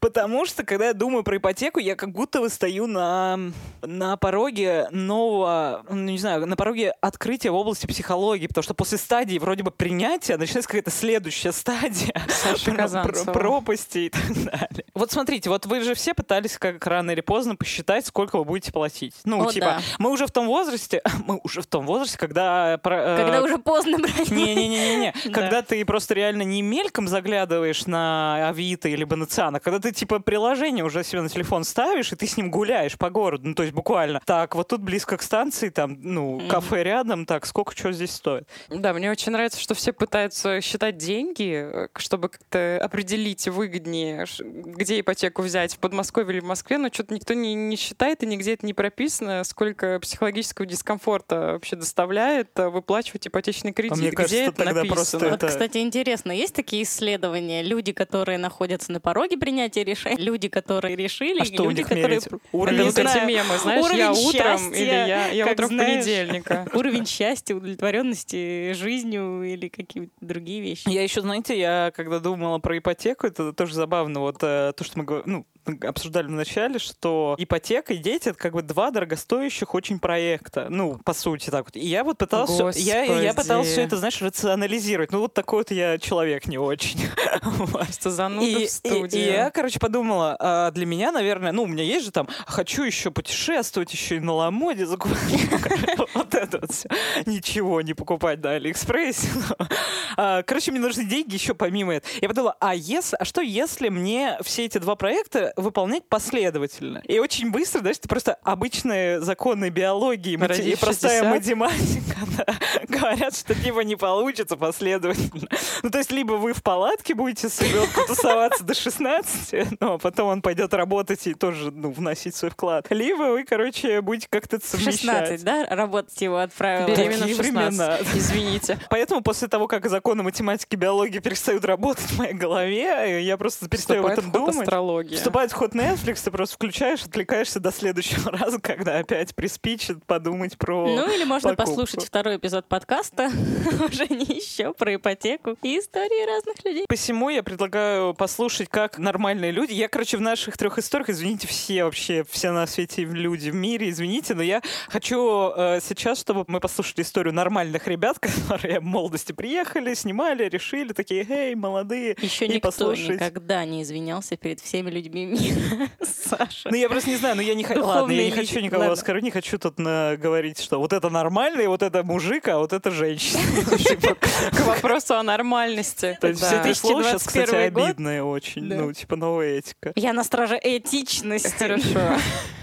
Потому что, когда я думаю про ипотеку, я как будто бы стою на, на пороге нового, ну, не знаю, на пороге открытия в области психологии, потому что после стадии вроде бы принятия начинается какая-то следующая стадия Саша [LAUGHS] про, пропасти и так далее. Вот смотрите, вот вы же все пытались как рано или поздно посчитать, сколько вы будете платить. Ну, О, типа, да. мы уже в том возрасте, [LAUGHS] мы уже в том возрасте, когда... Э, когда уже поздно брать. Не-не-не-не. [LAUGHS] Когда ты просто реально не мельком заглядываешь на Авито или Банациана, когда ты типа приложение уже себе на телефон ставишь, и ты с ним гуляешь по городу, ну то есть буквально. Так, вот тут близко к станции, там, ну, mm-hmm. кафе рядом, так, сколько что здесь стоит. Да, мне очень нравится, что все пытаются считать деньги, э, чтобы как-то определить выгоднее, где ипотеку взять, в Подмосковье или в Москве, но что-то никто не, не считает, и нигде это не прописано, сколько психологического дискомфорта вообще доставляет э, выплачивать ипотечный кредит. А мне кажется, где это написано? Просто вот, это... кстати, интересно, есть такие исследования? Люди, которые находятся на пороге принятия решения, люди, которые решили, а что люди, которые... Уровень, вот эти мемы, знаешь, уровень я утром счастья, или я, я утром знаешь, понедельника. [LAUGHS] Уровень счастья, удовлетворенности жизнью или какие-то другие вещи. Я еще, знаете, я когда думала про ипотеку, это тоже забавно. Вот э, то, что мы говорим, ну, обсуждали в начале, что ипотека и дети — это как бы два дорогостоящих очень проекта. Ну, по сути, так вот. И я вот пытался... Я, я пытался все это, знаешь, рационализировать. Ну, вот такой вот я человек не очень. [LAUGHS] Просто зануда и, в студии. И, и я, короче, подумала, а для меня, наверное, ну, у меня есть же там, хочу еще путешествовать, еще и на Ламоде закупать. [LAUGHS] Вот это вот все. Ничего не покупать на Алиэкспрессе. [LAUGHS] А, короче, мне нужны деньги еще помимо этого. Я подумала, а если, а что если мне все эти два проекта выполнять последовательно? И очень быстро, знаешь, это просто обычные законы биологии и простая математика [LAUGHS] говорят, что типа не получится последовательно. Ну, то есть, либо вы в палатке будете с ребенком тусоваться до 16, [LAUGHS] ну, а потом он пойдет работать и тоже, ну, вносить свой вклад. Либо вы, короче, будете как-то совмещать. 16, да? Работать его отправила. Беременна в 16. [LAUGHS] Извините. Поэтому после того, как законы математики и биологии перестают работать в моей голове, я просто перестаю об этом думать. астрология. Вступает в ход Netflix, ты просто включаешь, отвлекаешься до следующего [LAUGHS] раза, когда опять приспичит подумать про Ну, или можно покупку. послушать второй эпизод подкаста, уже не еще, про ипотеку и истории разных людей. Посему я предлагаю послушать, как нормальные люди. Я, короче, в наших трех историях, извините, все вообще, все на свете люди в мире, извините, но я хочу э, сейчас, чтобы мы послушали историю нормальных ребят, [LAUGHS] которые в молодости приехали, снимали, решили, такие, эй, молодые, Еще и никто послушать. никогда не извинялся перед всеми людьми мира. [LAUGHS] Саша. Ну, я просто не знаю, но я не хочу. Ладно, я не хочу никого оскорбить, не хочу тут говорить, что вот это нормально, и вот это мужик, а вот это женщина. [LAUGHS] Типа, К вопросу о нормальности. То есть все эти слова сейчас, кстати, 2021 год. обидные очень. Ну, типа новая этика. Я на страже этичности. Хорошо.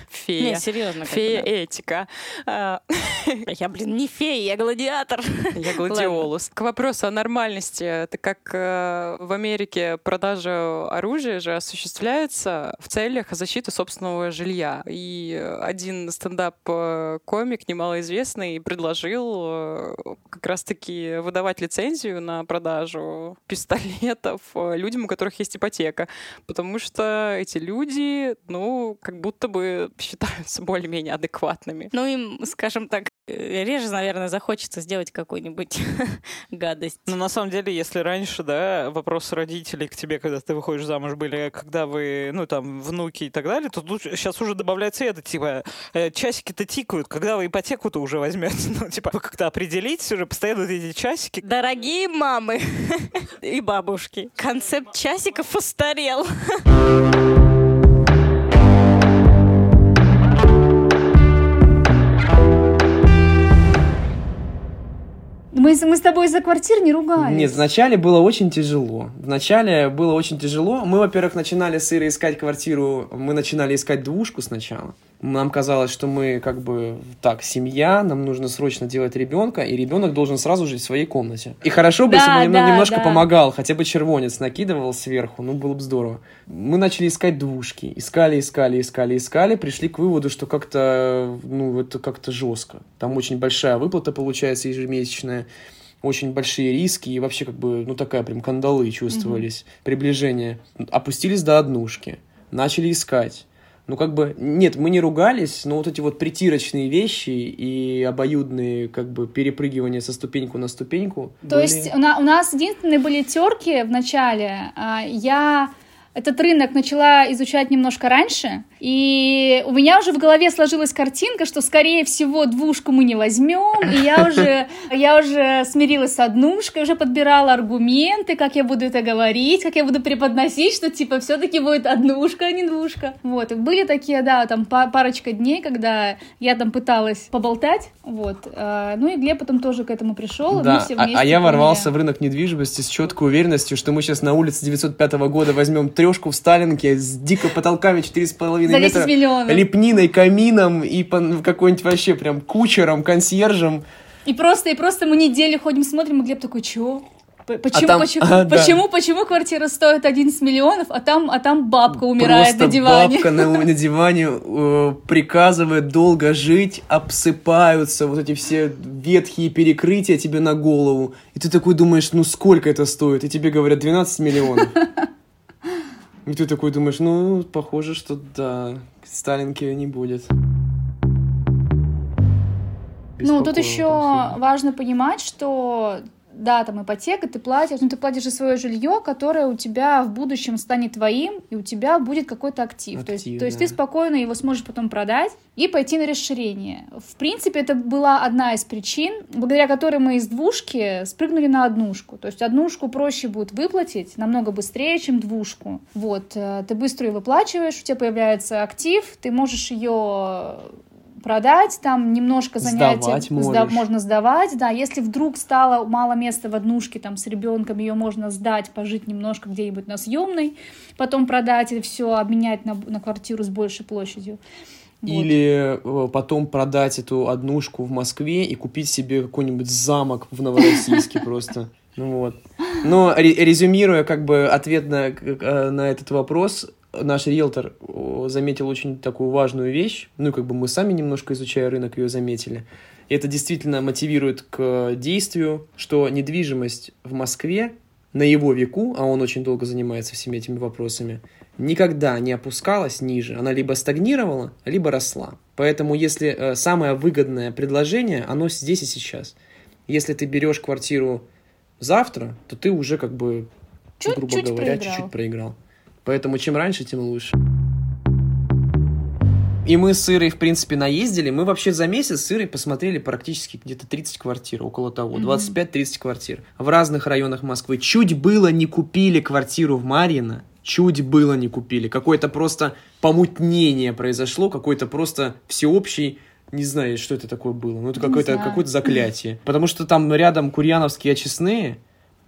Фея. Не, серьезно. Фея бы, этика. А, да. [LAUGHS] Я, блин, не фея, я гладиатор. Я [LAUGHS] гладиолус. К вопросу о нормальности. Это как э, в Америке продажа оружия же осуществляется в целях защиты собственного жилья. И один стендап-комик, немалоизвестный, предложил э, как раз-таки выдавать лицензию на продажу пистолетов э, людям, у которых есть ипотека. Потому что эти люди, ну, как будто бы считаются более-менее адекватными. Ну, им, скажем так, э, реже, наверное, захочется сделать какую-нибудь [LAUGHS] гадость. Ну, на самом деле, если раньше, да, вопрос родителей к тебе, когда ты выходишь замуж, были, когда вы, ну, там, внуки и так далее, то тут сейчас уже добавляется это, типа, э, часики-то тикают, когда вы ипотеку-то уже возьмете, [LAUGHS] ну, типа, вы как-то определитесь уже, постоянно вот эти часики. Дорогие мамы [LAUGHS] и бабушки, концепт часиков устарел. Мы, мы с тобой из-за квартир не ругались. Нет, вначале было очень тяжело. Вначале было очень тяжело. Мы, во-первых, начинали с Ирой искать квартиру. Мы начинали искать двушку сначала. Нам казалось, что мы как бы так, семья, нам нужно срочно делать ребенка, и ребенок должен сразу жить в своей комнате. И хорошо бы, Да, если бы да, немножко да. помогал, хотя бы червонец накидывал сверху, ну было бы здорово. Мы начали искать двушки. Искали, искали, искали, искали, пришли к выводу, что как-то, ну, это как-то жестко. Там очень большая выплата получается ежемесячная очень большие риски и вообще как бы, ну, такая прям кандалы чувствовались, приближение. Опустились до однушки, начали искать. Ну, как бы, нет, мы не ругались, но вот эти вот притирочные вещи и обоюдные, как бы, перепрыгивания со ступеньку на ступеньку. То были- есть у, на- у нас единственные были терки в начале. А, Я этот рынок начала изучать немножко раньше, и у меня уже в голове сложилась картинка, что, скорее всего, двушку мы не возьмем, и я уже, [LAUGHS] я уже смирилась с однушкой, уже подбирала аргументы, как я буду это говорить, как я буду преподносить, что, типа, все-таки будет однушка, а не двушка. Вот, и были такие, да, там па- парочка дней, когда я там пыталась поболтать, вот. А, Ну и Глеб потом тоже к этому пришел, и мы Да, все а, вместе а я ворвался в рынок недвижимости с четкой уверенностью, что мы сейчас на улице 905 года возьмем трешку в Сталинке с дико потолками 4,5 За 10 метра, миллионов. лепниной, камином и какой-нибудь вообще прям кучером, консьержем. И просто, и просто мы неделю ходим, смотрим, и Глеб такой, чё? П- Почему, там- почему, [LAUGHS] а, да. почему, почему квартира стоит 11 миллионов, а там, а там бабка умирает Просто на диване? бабка на, на диване э, приказывает долго жить, обсыпаются вот эти все ветхие перекрытия тебе на голову. И ты такой думаешь, ну сколько это стоит? И тебе говорят 12 миллионов. И ты такой думаешь, ну, похоже, что да, Сталинки не будет. Ну, тут еще важно понимать, что да, там ипотека, ты платишь, ну ты платишь за свое жилье, которое у тебя в будущем станет твоим, и у тебя будет какой-то актив. то есть, Актив, то есть да. ты спокойно его сможешь потом продать и пойти на расширение. В принципе, это была одна из причин, благодаря которой мы из двушки спрыгнули на однушку. То есть однушку проще будет выплатить намного быстрее, чем двушку. Вот, э, ты быстро ее выплачиваешь, у тебя появляется актив, ты можешь ее продать, там немножко занятия Сдавать сда- можно сдавать, да, если вдруг стало мало места в однушке там с ребенком, ее можно сдать, пожить немножко где-нибудь на съемной, потом продать и все обменять на, на квартиру с большей площадью. Вот. Или э, потом продать эту однушку в Москве и купить себе какой-нибудь замок в Новороссийске [LAUGHS] просто. Ну вот. Но ре- резюмируя как бы ответ на, э, на этот вопрос, наш риэлтор заметил очень такую важную вещь. Ну, как бы мы сами немножко изучая рынок ее заметили. И это действительно мотивирует к действию, что недвижимость в Москве на его веку, а он очень долго занимается всеми этими вопросами, никогда не опускалась ниже. Она либо стагнировала, либо росла. Поэтому если э, самое выгодное предложение, оно здесь и сейчас. Если ты берешь квартиру завтра, то ты уже как бы, грубо Чуть-чуть говоря, чуть-чуть проиграл. Поэтому чем раньше, тем лучше. И мы с Ирой, в принципе, наездили. Мы вообще за месяц с Ирой посмотрели практически где-то 30 квартир, около того, 25-30 квартир. В разных районах Москвы. Чуть было не купили квартиру в Марьино, чуть было не купили. Какое-то просто помутнение произошло, какой-то просто всеобщий не знаю, что это такое было. Ну, это какое-то какое заклятие. Потому что там рядом Курьяновские очистные,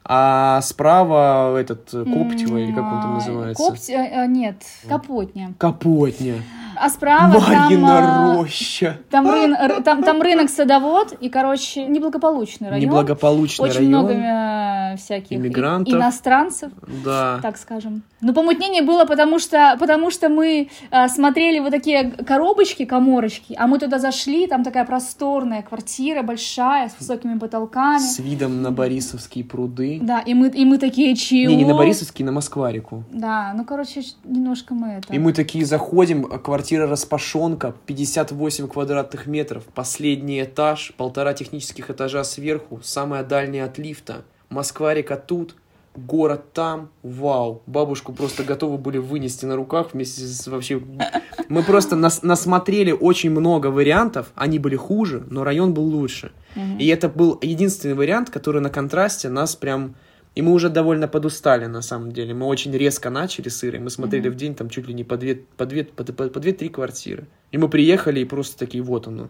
а справа этот э, Коптево, или как он там М, называется? Копт... э, э, Нет, Капотня. Капотня. А справа там... Марьина а, роща. Там, рын- там, там рынок садовод, и, короче, неблагополучный район. Неблагополучный Очень район. много э, всяких Иммигрантов. иностранцев, Да. так скажем. Но помутнение было, потому что, потому что мы э, смотрели вот такие коробочки, коморочки, а мы туда зашли, там такая просторная квартира, большая, с высокими потолками. С видом на Борисовские пруды. Да, и мы, и мы такие, чего? Не, не на Борисовские, на Москварику. Да, ну, короче, немножко мы это... И мы такие заходим, а квартира распашонка, 58 квадратных метров, последний этаж, полтора технических этажа сверху, самая дальняя от лифта. Москва-река тут, город там, вау. Бабушку просто готовы были вынести на руках вместе с вообще... Мы просто нас, насмотрели очень много вариантов, они были хуже, но район был лучше. Мгм. И это был единственный вариант, который на контрасте нас прям... И мы уже довольно подустали, на самом деле. Мы очень резко начали с Ирой. Мы смотрели Мгм. в день там чуть ли не по две, по две, по, по- по две-три квартиры. И мы приехали, и просто такие, вот оно.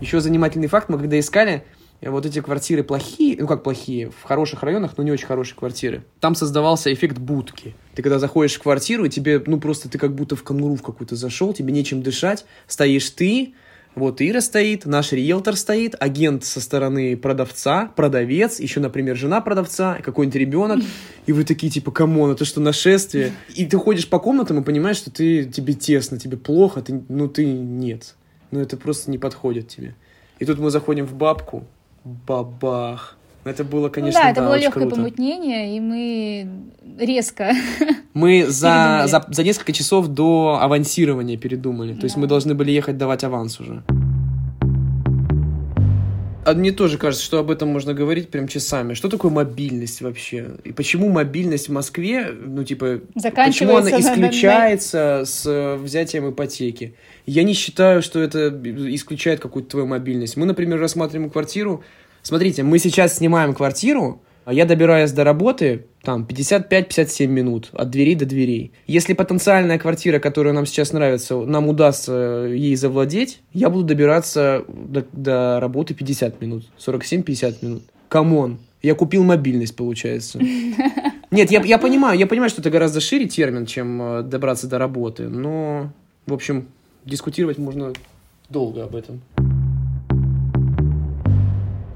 Еще занимательный факт, мы когда искали э, вот эти квартиры плохие, ну как плохие, в хороших районах, но не очень хорошие квартиры, там создавался эффект будки. Ты когда заходишь в квартиру, и тебе, ну просто ты как будто в конуру в какую-то зашел, тебе нечем дышать, стоишь ты, вот Ира стоит, наш риэлтор стоит, агент со стороны продавца, продавец, еще, например, жена продавца, какой-нибудь ребенок, и вы такие, типа, come on, это что, нашествие? И ты ходишь по комнатам и понимаешь, что ты, тебе тесно, тебе плохо, ты, ну ты нет. Ну это просто не подходит тебе. И тут мы заходим в бабку, бабах. Это было, Ну конечно, да, это было очень легкое круто. помутнение, и мы резко [LAUGHS] Мы за, за, за несколько часов до авансирования передумали. То есть Да. мы должны были ехать давать аванс уже. А мне тоже кажется, что об этом можно говорить прям часами. Что такое мобильность вообще? И почему мобильность в Москве, ну, типа, почему она заканчивается. на- на- на- исключается с э, взятием ипотеки? Я не считаю, что это исключает какую-то твою мобильность. Мы, например, рассматриваем квартиру. Смотрите, мы сейчас снимаем квартиру, а я добираюсь до работы там 55-57 минут от дверей до дверей. Если потенциальная квартира, которая нам сейчас нравится, нам удастся ей завладеть, я буду добираться до, до работы 50 минут, 47-50 минут. Come on, я купил мобильность, получается. [LAUGHS] Нет, я, я понимаю, я понимаю, что это гораздо шире термин, чем э, добраться до работы, но, в общем, дискутировать можно долго об этом.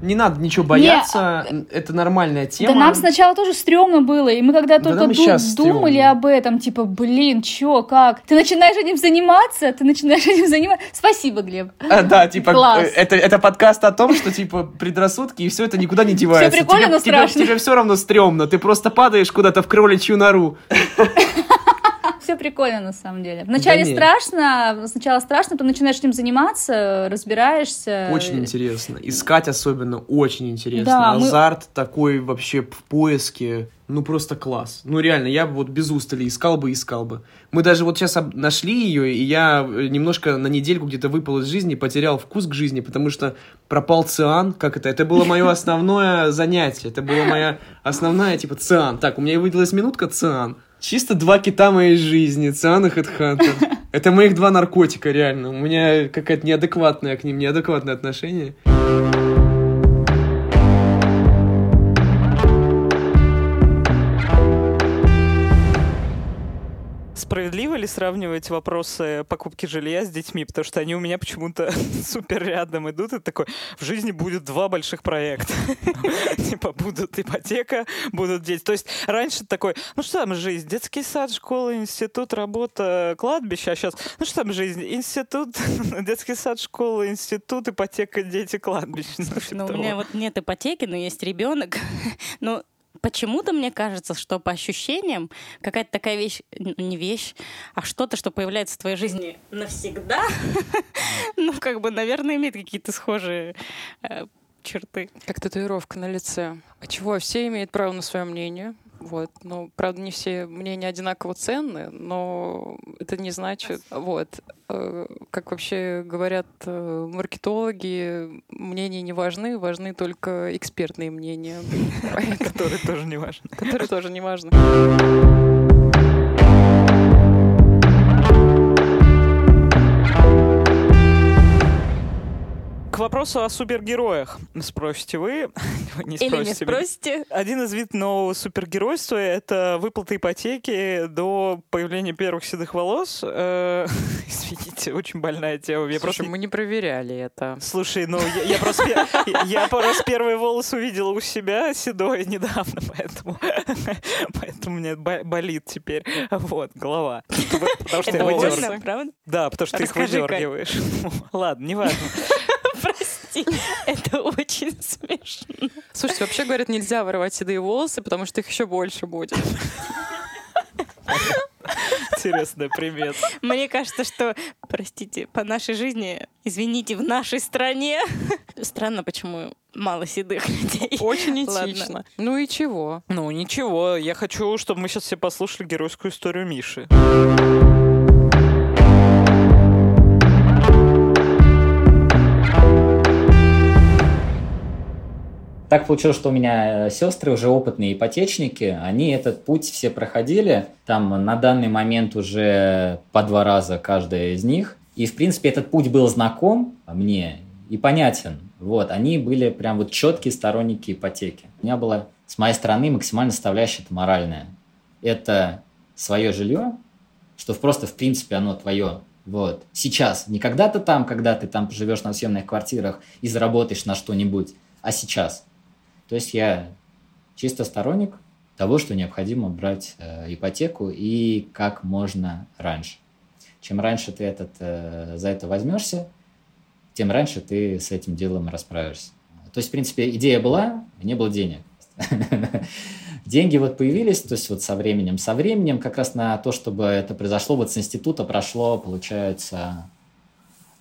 Не надо ничего бояться, это нормальная тема. Да нам сначала тоже стрёмно было, и мы когда Да только и ду- думали стрёмно. об этом, типа, блин, чё, как? Ты начинаешь этим заниматься, ты начинаешь этим заниматься. Спасибо, Глеб. А, да, типа, Класс. э, это, это подкаст о том, что, типа, предрассудки, и все это никуда не девается. прикольно, тебе, но тебе, страшно. тебе все равно стрёмно, ты просто падаешь куда-то в кроличью нору. [LAUGHS] Все прикольно на самом деле. Вначале Да страшно, сначала страшно, потом начинаешь этим заниматься, разбираешься. Очень интересно. Искать особенно очень интересно. Да, мы- Азарт такой вообще в поиске. Ну, просто класс. Ну, реально, я бы вот без устали искал бы, искал бы. Мы даже вот сейчас нашли ее, и я э, немножко на недельку где-то выпал из жизни, потерял вкус к жизни, потому что пропал циан. Как это? Это было мое основное занятие. Это была моя основная, типа, циан. Так, у меня выделилась минутка циан. Чисто два кита моей жизни, циан и хедхантер. [LAUGHS] Это моих два наркотика, реально. У меня какая-то неадекватное к ним, неадекватное отношение. Справедливо ли сравнивать вопросы покупки жилья с детьми? Потому что они у меня почему-то [LAUGHS] супер рядом идут. И такой, в жизни будет два больших проекта. [LAUGHS] Типа будут ипотека, будут дети. То есть раньше такой, ну что там жизнь? Детский сад, школа, институт, работа, кладбище. А сейчас, ну что там жизнь? Институт, [LAUGHS] детский сад, школа, институт, ипотека, дети, кладбище. Ну, типа ну у меня вот нет ипотеки, но есть ребенок. Ну, почему-то мне кажется, что по ощущениям какая-то такая вещь, не вещь, а что-то, что появляется в твоей жизни навсегда, [LAUGHS] ну, как бы, наверное, имеет какие-то схожие э, черты. Как татуировка на лице. А чего? Все имеют право на свое мнение. Вот. Ну, правда, не все мнения одинаково ценны, но это не значит... Вот. Э, Как вообще говорят э, маркетологи, мнения не важны, важны только экспертные мнения, Который тоже не важно. которые тоже не важны. Вопросу о супергероях. Спросите вы. [LAUGHS] Не Или не спросите меня. спросите? Один из видов нового супергеройства — это выплата ипотеки до появления первых седых волос. Э, [LAUGHS] Извините, очень больная тема. Я Слушай, просто... мы не проверяли это. Слушай, ну я, я просто я- просто первый волос увидел у себя седой [LAUGHS] недавно, поэтому поэтому мне бо- болит теперь вот голова, потому что Это я выдергиваю. Да, потому что ты их выдергиваешь. Ладно, неважно. Прости, [LAUGHS] это очень смешно. Слушайте, вообще говорят, нельзя вырывать седые волосы, потому что их еще больше будет. Интересный примет. Мне кажется, что, простите, по нашей жизни, извините, в нашей стране. [LAUGHS] Странно, почему мало седых людей. Очень Ладно. этично. Ну и чего? Ну, ничего, я хочу, чтобы мы сейчас все послушали геройскую историю Миши. Так получилось, что у меня сестры уже опытные ипотечники, они этот путь все проходили, там на данный момент уже по два раза каждая из них. И, в принципе, этот путь был знаком мне и понятен. Вот, они были прям вот четкие сторонники ипотеки. У меня была с моей стороны максимально составляющая это моральная. Это свое жилье, что просто, в принципе, оно твое. Вот. Сейчас. Не когда-то там, когда ты там живешь на съемных квартирах и заработаешь на что-нибудь, а сейчас. То есть я чисто сторонник того, что необходимо брать э, ипотеку и как можно раньше. Чем раньше ты этот, э, за это возьмешься, тем раньше ты с этим делом расправишься. То есть, в принципе, идея была, не было денег. [LAUGHS] Деньги вот появились, то есть вот со временем. Со временем как раз на то, чтобы это произошло, вот с института прошло, получается,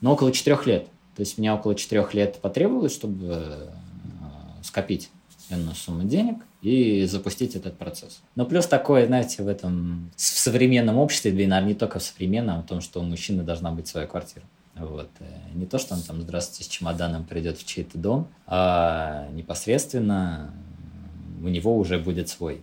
ну, около четырех лет. То есть мне около четырех лет потребовалось, чтобы э, скопить определенную сумму денег и запустить этот процесс. Но плюс такое, знаете, в этом в современном обществе, да и, наверное, не только в современном, о том, что у мужчины должна быть своя квартира. Вот. Э, Не то, что он там, здравствуйте, с чемоданом придет в чей-то дом, а непосредственно у него уже будет свой.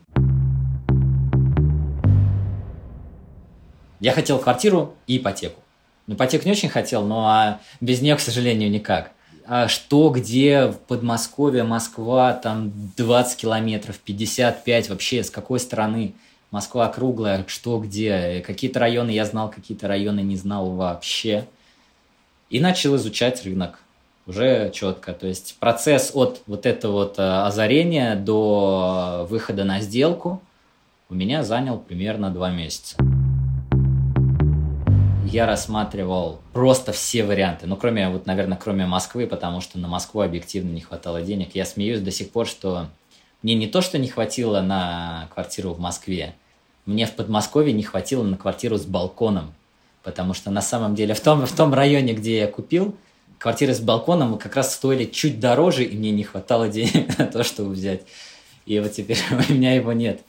Я хотел квартиру и ипотеку. Ну, ипотеку не очень хотел, но а без нее, к сожалению, никак. А что, где, в Подмосковье, Москва, там 20 километров, 55, вообще с какой стороны? Москва круглая, что, где? Какие-то районы я знал, какие-то районы не знал вообще. И начал изучать рынок уже четко. То есть процесс от вот этого вот э, озарения до выхода на сделку у меня занял примерно два месяца. Я рассматривал просто все варианты, ну, кроме, вот, наверное, кроме Москвы, потому что на Москву объективно не хватало денег. Я смеюсь до сих пор, что мне не то, что не хватило на квартиру в Москве, мне в Подмосковье не хватило на квартиру с балконом, потому что на самом деле в том, в том районе, где я купил, квартиры с балконом как раз стоили чуть дороже, и мне не хватало денег [LAUGHS] на то, чтобы взять. И вот теперь [LAUGHS] у меня его нет.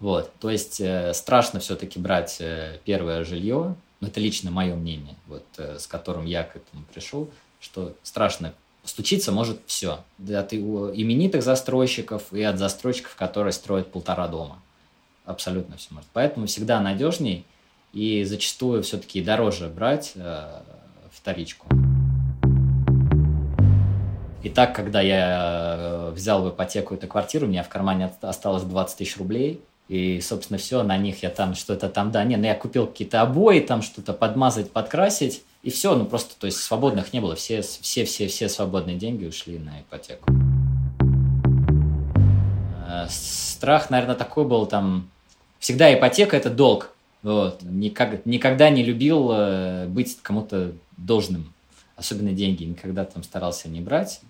Вот, то есть э, страшно все-таки брать э, первое жилье, ну, это лично мое мнение, вот, э, с которым я к этому пришел, что страшно Стучиться может все. От именитых застройщиков и от застройщиков, которые строят полтора дома. Абсолютно все может. Поэтому всегда надежней и зачастую все-таки дороже брать э, вторичку. И так, когда я э, взял в ипотеку эту квартиру, у меня в кармане осталось 20 тысяч рублей. И, собственно, все, на них я там что-то там, да, не, ну я купил какие-то обои, там что-то подмазать, подкрасить. И все, ну просто, то есть свободных не было, все, все, все, все свободные деньги ушли на ипотеку. Э, страх, наверное, такой был там, всегда ипотека – это долг. Вот. Никак, никогда не любил э, быть кому-то должным, особенно деньги, никогда там старался не брать.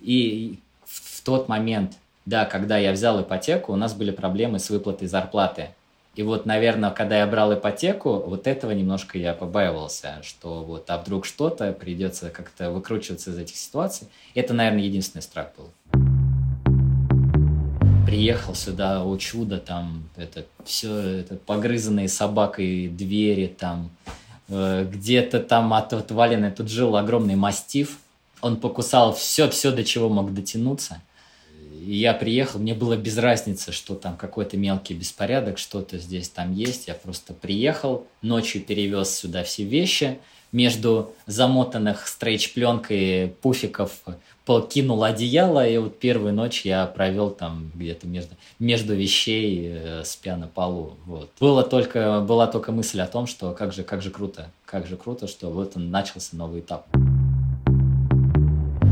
И в тот момент, да, когда я взял ипотеку, у нас были проблемы с выплатой зарплаты. И вот, наверное, когда я брал ипотеку, вот этого немножко я побаивался, что вот, а вдруг что-то, придется как-то выкручиваться из этих ситуаций. Это, наверное, единственный страх был. Приехал сюда, о чудо, там, это все, это погрызанные собакой двери, там, э, где-то там от, отваленный, тут жил огромный мастиф, он покусал все-все, до чего мог дотянуться – я приехал, мне было без разницы, что там какой-то мелкий беспорядок, что-то здесь там есть. Я просто приехал, ночью перевез сюда все вещи, между замотанных стрейч-пленкой пуфиков покинул одеяло, и вот первую ночь я провел там где-то между, между вещей, э, спя на полу. Вот. Было только, была только мысль о том, что как же, как же круто, как же круто, что вот он начался новый этап.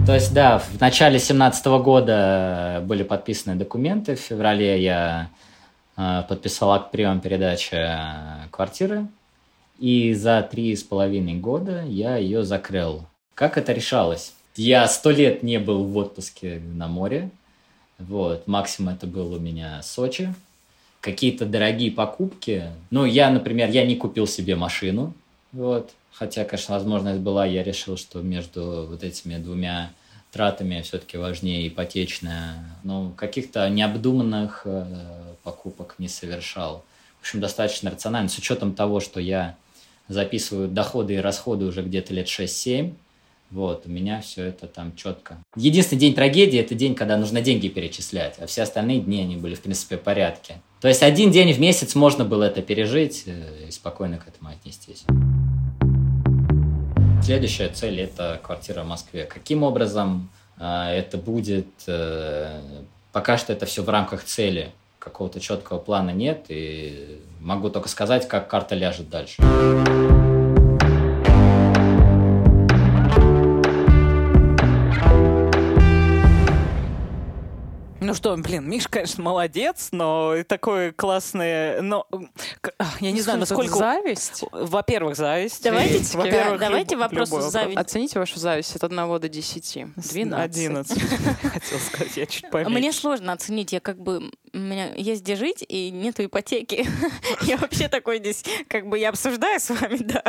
То есть, да, в начале 2017 года были подписаны документы. В феврале я э, подписал акт приема передачи э, квартиры. И за три с половиной года я ее закрыл. Как это решалось? Я сто лет не был в отпуске на море. Вот, максимум это был у меня Сочи. Какие-то дорогие покупки. Ну, я, например, я не купил себе машину. Вот. Хотя, конечно, возможность была, я решил, что между вот этими двумя тратами все-таки важнее ипотечная. Но каких-то необдуманных э, покупок не совершал. В общем, достаточно рационально. С учетом того, что я записываю доходы и расходы уже где-то лет 6-7, вот, у меня все это там четко. Единственный день трагедии – это день, когда нужно деньги перечислять, а все остальные дни, они были, в принципе, в порядке. То есть один день в месяц можно было это пережить э, и спокойно к этому отнестись. Следующая цель – это квартира в Москве. Каким образом э, это будет? Э, пока что это все в рамках цели. Какого-то четкого плана нет, и могу только сказать, как карта ляжет дальше. Ну что, блин, Миш, конечно, молодец, но такое классное, но а, я не знаю, насколько... Зависть? Во-первых, зависть. Давайте, во давайте люб... вопрос зависть. Оцените вашу зависть от 1 до 10. 12. 11. Хотел сказать, я чуть поменьше. Мне сложно оценить, я как бы у меня есть где жить, и нету ипотеки. [LAUGHS] я вообще такой здесь, как бы я обсуждаю с вами, [LAUGHS] да.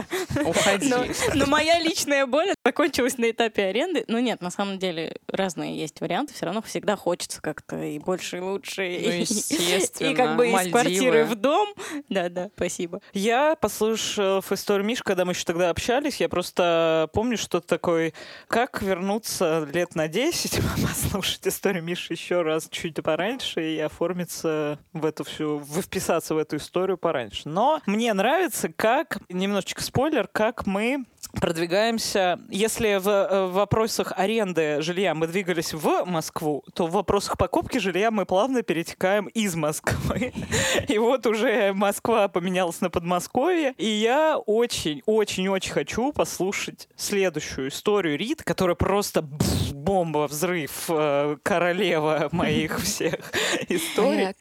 Уходи. Но, но моя личная боль закончилась на этапе аренды. Ну нет, на самом деле разные есть варианты. Все равно всегда хочется как-то и больше, и лучше. Ну, [LAUGHS] естественно. И, и как бы Мальдивы. из квартиры в дом. Да-да, спасибо. Я, послушав историю Миш, когда мы еще тогда общались, я просто помню, что такой, как вернуться лет на 10, послушать [LAUGHS] историю Миши еще раз чуть пораньше и оформить оформиться в эту всю, вписаться в эту историю пораньше. Но мне нравится, как, немножечко спойлер, как мы продвигаемся. Если в, э, в вопросах аренды жилья мы двигались в Москву, то в вопросах покупки жилья мы плавно перетекаем из Москвы. [LAUGHS] И вот уже Москва поменялась на Подмосковье. И я очень-очень-очень хочу послушать следующую историю Рит, которая просто бомба, взрыв, э, королева [LAUGHS] моих всех [LAUGHS] историй.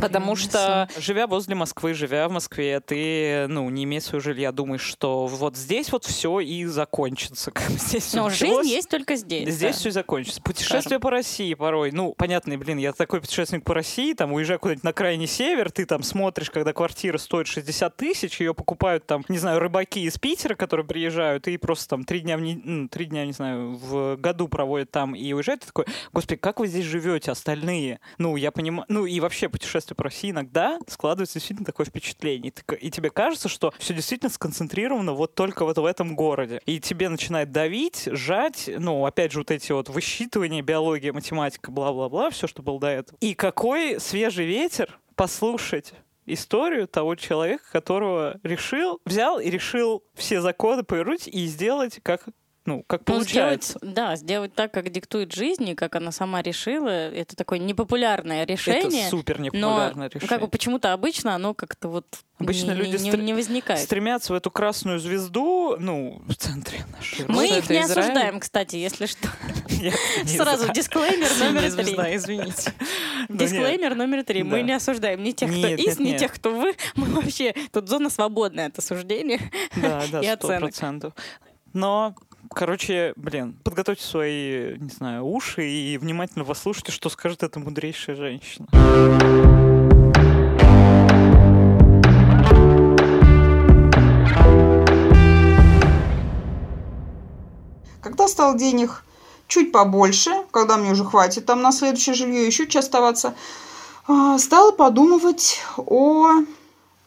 Потому что, живя возле Москвы, живя в Москве, ты, ну, не имея своего жилья, думаешь, что вот здесь вот все и закончится. Здесь Но жизнь есть только здесь. Здесь да. все и закончится. Путешествие Скажем. по России порой. Ну, ну, понятно, блин, я такой путешественник по России, там, уезжаю куда-нибудь на крайний север, ты там смотришь, когда квартира стоит 60 тысяч, ее покупают там, не знаю, рыбаки из Питера, которые приезжают, и просто там три дня, в не... ну, три дня, не знаю, в году проводят там и уезжают, ты такой, господи, как вы здесь живете, остальные? Ну, я понимаю, ну, и вообще путешествие по России иногда складывается действительно такое впечатление. И тебе кажется, что все действительно сконцентрировано вот только вот в этом городе. И тебе начинает давить, жать, ну, опять же, вот эти вот высчитывания, биология, математика, бла-бла-бла, все, что было до этого. И какой свежий ветер послушать историю того человека, которого решил, взял и решил все законы повернуть и сделать как ну, как ну, получается. Сделать, да, сделать так, как диктует жизнь, и как она сама решила. Это такое непопулярное решение. Это супер непопулярное но, решение. Как бы почему-то обычно оно как-то вот Обычно не, люди не, стр... не возникает. стремятся в эту красную звезду, ну, в центре нашей Мы их не осуждаем, кстати, если что. Сразу дисклеймер номер три. извините. [LAUGHS] Дисклеймер номер три. Мы не осуждаем ни тех, кто из, ни тех, кто вы. [LAUGHS] Мы вообще... Тут зона свободная от осуждения [LAUGHS] сто процентов. Но Короче, блин, подготовьте свои, не знаю, уши и внимательно послушайте, что скажет эта мудрейшая женщина. Когда стало денег чуть побольше, когда мне уже хватит там на следующее жилье еще чуть оставаться, а, стала подумывать о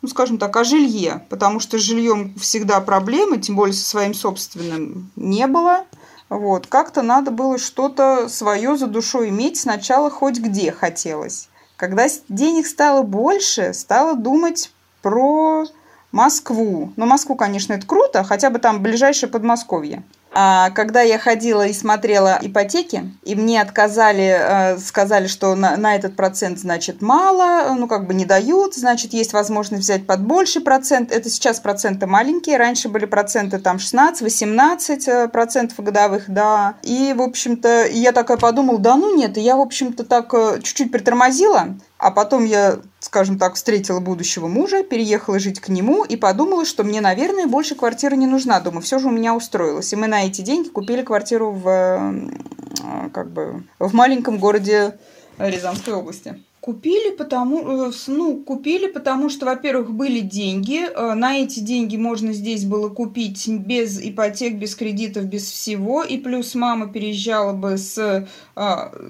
ну, скажем так, о жилье, потому что с жильем всегда проблемы, тем более со своим собственным не было. Вот, как-то надо было что-то свое за душой иметь сначала хоть где хотелось. Когда денег стало больше, стала думать про Москву. Но Москву, конечно, это круто, хотя бы там ближайшее Подмосковье. А когда я ходила и смотрела ипотеки, и мне отказали, э, сказали, что на, на этот процент, значит, мало, ну, как бы не дают, значит, есть возможность взять под больший процент. Это сейчас проценты маленькие, раньше были проценты там 16-18 э, процентов годовых, да. И, в общем-то, я такая подумала, да ну нет, и я, в общем-то, так э, чуть-чуть притормозила, а потом я, скажем так, встретила будущего мужа, переехала жить к нему и подумала, что мне, наверное, больше квартира не нужна. Думаю, все же у меня устроилось. И мы на эти деньги купили квартиру в, э, как бы, в маленьком городе Рязанской области. Купили потому, э, ну, купили потому, что, во-первых, были деньги. Э, на эти деньги можно здесь было купить без ипотек, без кредитов, без всего. И плюс мама переезжала бы с, э,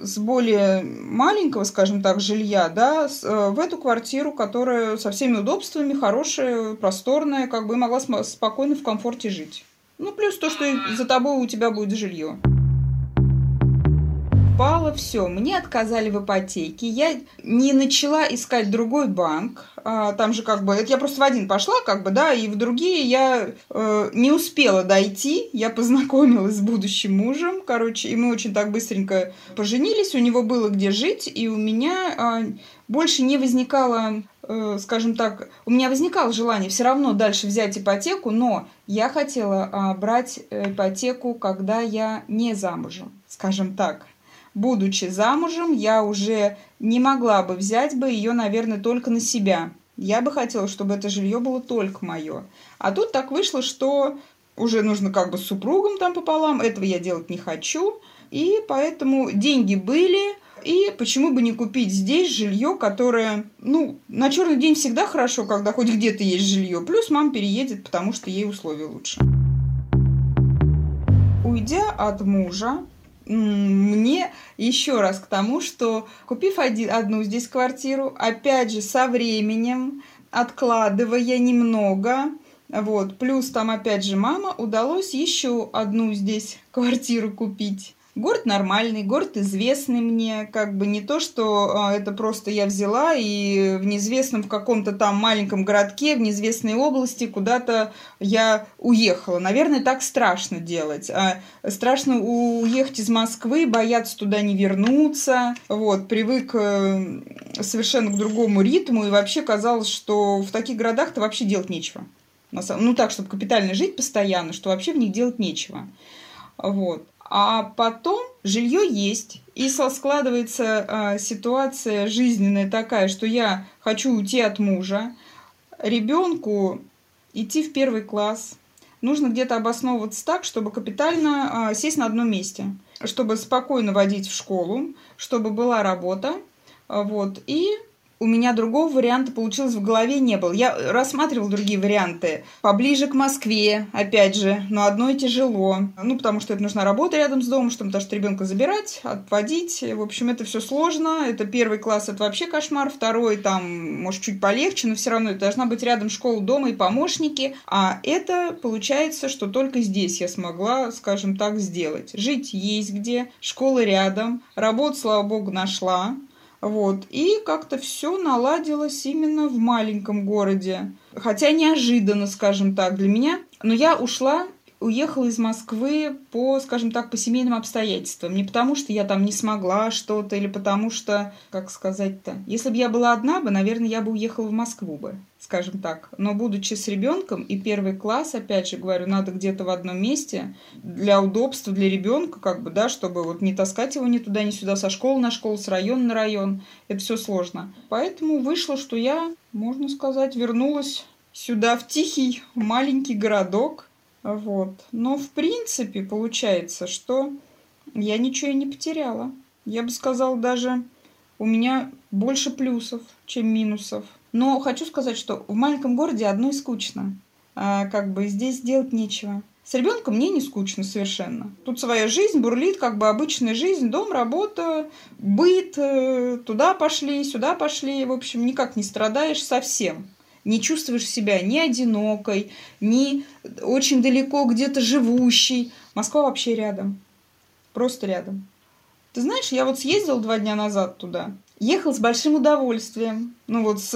с более маленького, скажем так, жилья, да, в эту квартиру, которая со всеми удобствами, хорошая, просторная, как бы могла спокойно в комфорте жить. Ну, плюс то, что за тобой у тебя будет жилье упало, все, мне отказали в ипотеке, я не начала искать другой банк, а, там же как бы, это я просто в один пошла, как бы, да, и в другие я э, не успела дойти, я познакомилась с будущим мужем, короче, и мы очень так быстренько поженились, у него было где жить, и у меня э, больше не возникало, э, скажем так, у меня возникало желание все равно дальше взять ипотеку, но я хотела э, брать ипотеку, когда я не замужем, скажем так будучи замужем, я уже не могла бы взять бы ее, наверное, только на себя. Я бы хотела, чтобы это жилье было только мое. А тут так вышло, что уже нужно как бы с супругом там пополам. Этого я делать не хочу. И поэтому деньги были. И почему бы не купить здесь жилье, которое, ну, на черный день всегда хорошо, когда хоть где-то есть жилье. Плюс мама переедет, потому что ей условия лучше. Уйдя от мужа, мне еще раз к тому, что купив один, одну здесь квартиру, опять же со временем, откладывая немного, вот, плюс там опять же мама, удалось еще одну здесь квартиру купить. Город нормальный, город известный мне, как бы не то, что а, это просто я взяла и в неизвестном в каком-то там маленьком городке, в неизвестной области куда-то я уехала. Наверное, так страшно делать. А, страшно уехать из Москвы, бояться туда не вернуться. Вот, привык э, совершенно к другому ритму, и вообще казалось, что в таких городах-то вообще делать нечего. Ну так, чтобы капитально жить постоянно, что вообще в них делать нечего. Вот. А потом жилье есть, и складывается э, ситуация жизненная такая, что я хочу уйти от мужа, ребенку идти в первый класс, нужно где-то обосновываться так, чтобы капитально э, сесть на одном месте. чтобы спокойно водить в школу, чтобы была работа, вот, и у меня другого варианта получилось в голове не было. Я рассматривал другие варианты. Поближе к Москве, опять же, но одно и тяжело. Ну, потому что это нужна работа рядом с домом, чтобы даже ребенка забирать, отводить. В общем, это все сложно. Это первый класс, это вообще кошмар. Второй там, может, чуть полегче, но все равно это должна быть рядом школа, дома и помощники. А это получается, что только здесь я смогла, скажем так, сделать. Жить есть где, школа рядом, работу, слава богу, нашла. Вот. И как-то все наладилось именно в маленьком городе. Хотя неожиданно, скажем так, для меня. Но я ушла уехала из Москвы по, скажем так, по семейным обстоятельствам. Не потому, что я там не смогла что-то, или потому что, как сказать-то, если бы я была одна бы, наверное, я бы уехала в Москву бы, скажем так. Но будучи с ребенком и первый класс, опять же говорю, надо где-то в одном месте для удобства для ребенка, как бы, да, чтобы вот не таскать его ни туда, ни сюда, со школы на школу, с района на район. Это все сложно. Поэтому вышло, что я, можно сказать, вернулась сюда, в тихий маленький городок, вот. Но в принципе получается, что я ничего и не потеряла. Я бы сказала, даже у меня больше плюсов, чем минусов. Но хочу сказать, что в маленьком городе одно и скучно. А, как бы здесь делать нечего. С ребенком мне не скучно совершенно. Тут своя жизнь бурлит, как бы обычная жизнь, дом, работа, быт, э, туда пошли, сюда пошли. В общем, никак не страдаешь совсем не чувствуешь себя ни одинокой, ни очень далеко где-то живущей. Москва вообще рядом. Просто рядом. Ты знаешь, я вот съездила два дня назад туда. Ехал с большим удовольствием. Ну вот с,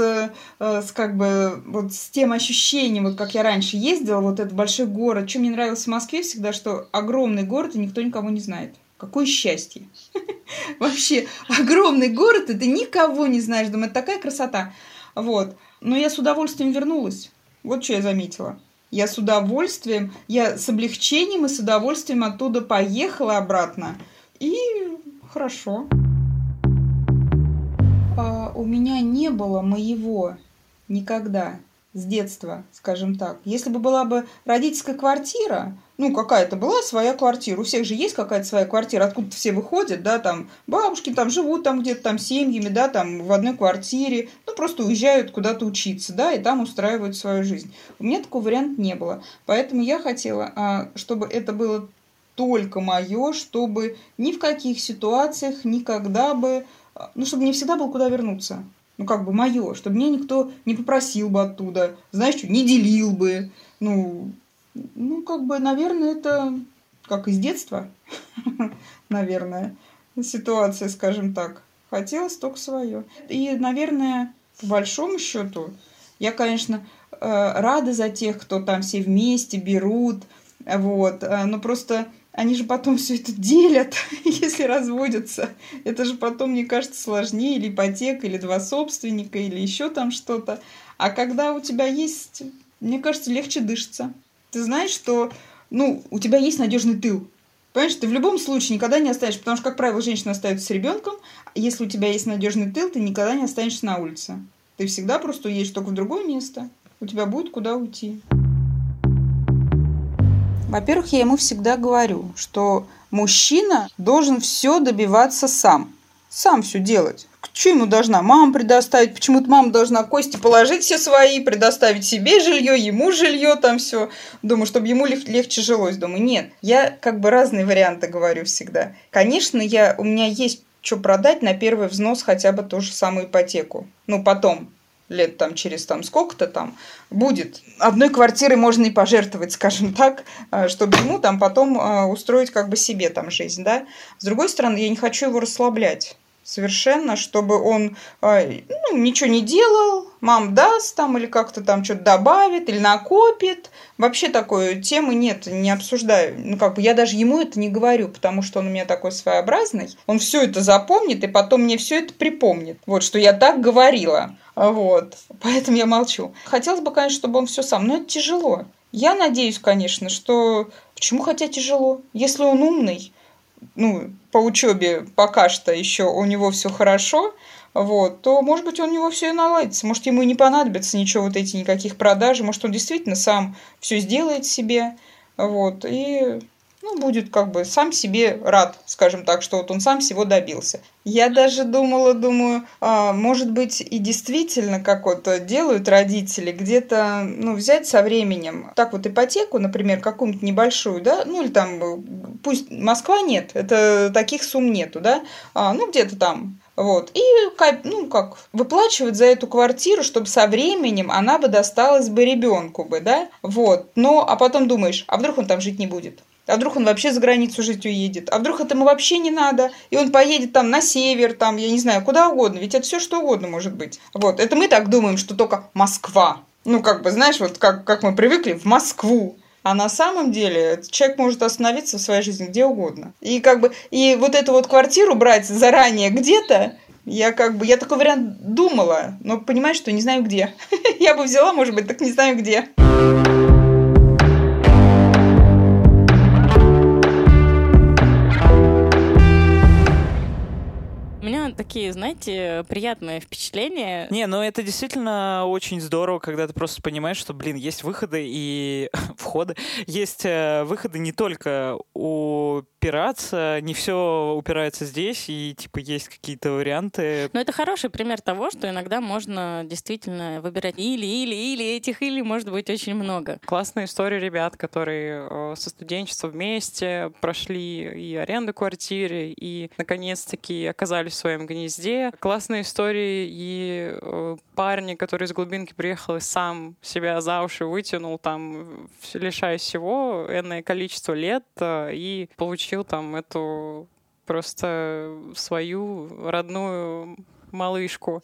э, с как бы вот с тем ощущением, вот как я раньше ездила, вот этот большой город. Что мне нравилось в Москве всегда, что огромный город и никто никого не знает. Какое счастье. [LAUGHS] Вообще, огромный город, и ты никого не знаешь. Думаю, это такая красота. Вот. Но я с удовольствием вернулась. Вот что я заметила. Я с удовольствием, я с облегчением и с удовольствием оттуда поехала обратно. И хорошо. А, у меня не было моего никогда с детства, скажем так. Если бы была бы родительская квартира, ну, какая-то была своя квартира. У всех же есть какая-то своя квартира, откуда все выходят, да, там бабушки там живут там где-то там семьями, да, там в одной квартире, ну, просто уезжают куда-то учиться, да, и там устраивают свою жизнь. У меня такого варианта не было. Поэтому я хотела, а, чтобы это было только мое, чтобы ни в каких ситуациях никогда бы, а, ну, чтобы мне всегда было куда вернуться ну, как бы мое, чтобы меня никто не попросил бы оттуда, знаешь, что, не делил бы. Ну, ну, как бы, наверное, это как из детства, [LAUGHS] наверное, ситуация, скажем так. Хотелось только свое. И, наверное, по большому счету, я, конечно, э, рада за тех, кто там все вместе берут, вот, э, но просто они же потом все это делят, [LAUGHS] если разводятся. Это же потом, мне кажется, сложнее, или ипотека, или два собственника, или еще там что-то. А когда у тебя есть, мне кажется, легче дышится. Ты знаешь, что ну, у тебя есть надежный тыл. Понимаешь, ты в любом случае никогда не останешься, потому что, как правило, женщина остается с ребенком. Если у тебя есть надежный тыл, ты никогда не останешься на улице. Ты всегда просто уедешь только в другое место. У тебя будет куда уйти. Во-первых, я ему всегда говорю, что мужчина должен все добиваться сам. Сам все делать. Что ему должна мама предоставить? Почему-то мама должна кости положить все свои, предоставить себе жилье, ему жилье, там все. Думаю, чтобы ему легче жилось. Думаю, нет. Я как бы разные варианты говорю всегда. Конечно, я, у меня есть что продать на первый взнос хотя бы ту же самую ипотеку. Ну, потом, лет там через там сколько-то там будет. Одной квартирой можно и пожертвовать, [LAUGHS] скажем так, э, чтобы ему там потом э, устроить как бы себе там жизнь, да. С другой стороны, я не хочу его расслаблять совершенно, чтобы он э, ну, ничего не делал, мам даст там или как-то там что-то добавит или накопит. Вообще такой темы нет, не обсуждаю. Ну, как бы я даже ему это не говорю, потому что он у меня такой своеобразный. Он все это запомнит и потом мне все это припомнит. Вот, что я так говорила. Вот. Поэтому я молчу. Хотелось бы, конечно, чтобы он все сам, но это тяжело. Я надеюсь, конечно, что... Почему хотя тяжело? Если он умный, ну, по учебе пока что еще у него все хорошо, вот, то, может быть, у него все и наладится. Может, ему и не понадобится ничего, вот эти никаких продаж. Может, он действительно сам все сделает себе. Вот, и ну, будет как бы сам себе рад, скажем так, что вот он сам всего добился. Я даже думала, думаю, а, может быть и действительно, как вот делают родители, где-то, ну, взять со временем, так вот ипотеку, например, какую-нибудь небольшую, да, ну, или там, пусть Москва нет, это таких сумм нету, да, а, ну, где-то там вот. И ну, как, выплачивать за эту квартиру, чтобы со временем она бы досталась бы ребенку бы, да? Вот. Но, а потом думаешь, а вдруг он там жить не будет? А вдруг он вообще за границу жить уедет? А вдруг это ему вообще не надо? И он поедет там на север, там, я не знаю, куда угодно. Ведь это все что угодно может быть. Вот. Это мы так думаем, что только Москва. Ну, как бы, знаешь, вот как, как мы привыкли, в Москву. А на самом деле человек может остановиться в своей жизни где угодно. И как бы и вот эту вот квартиру брать заранее где-то, я как бы, я такой вариант думала, но понимаю, что не знаю где. [LAUGHS] я бы взяла, может быть, так не знаю где. Такие, знаете, приятные впечатления. Не, ну это действительно очень здорово, когда ты просто понимаешь, что, блин, есть выходы и [LAUGHS] входы. Есть э, выходы не только упираться, не все упирается здесь, и типа есть какие-то варианты. Но это хороший пример того, что иногда можно действительно выбирать или, или, или, этих или может быть очень много. Классная история ребят, которые э, со студенчества вместе прошли и аренду квартиры, и наконец-таки оказались в своем гнезде. Классные истории и э, парни, который из глубинки приехал и сам себя за уши вытянул, там, лишая всего, энное количество лет, э, и получил там эту просто свою родную малышку.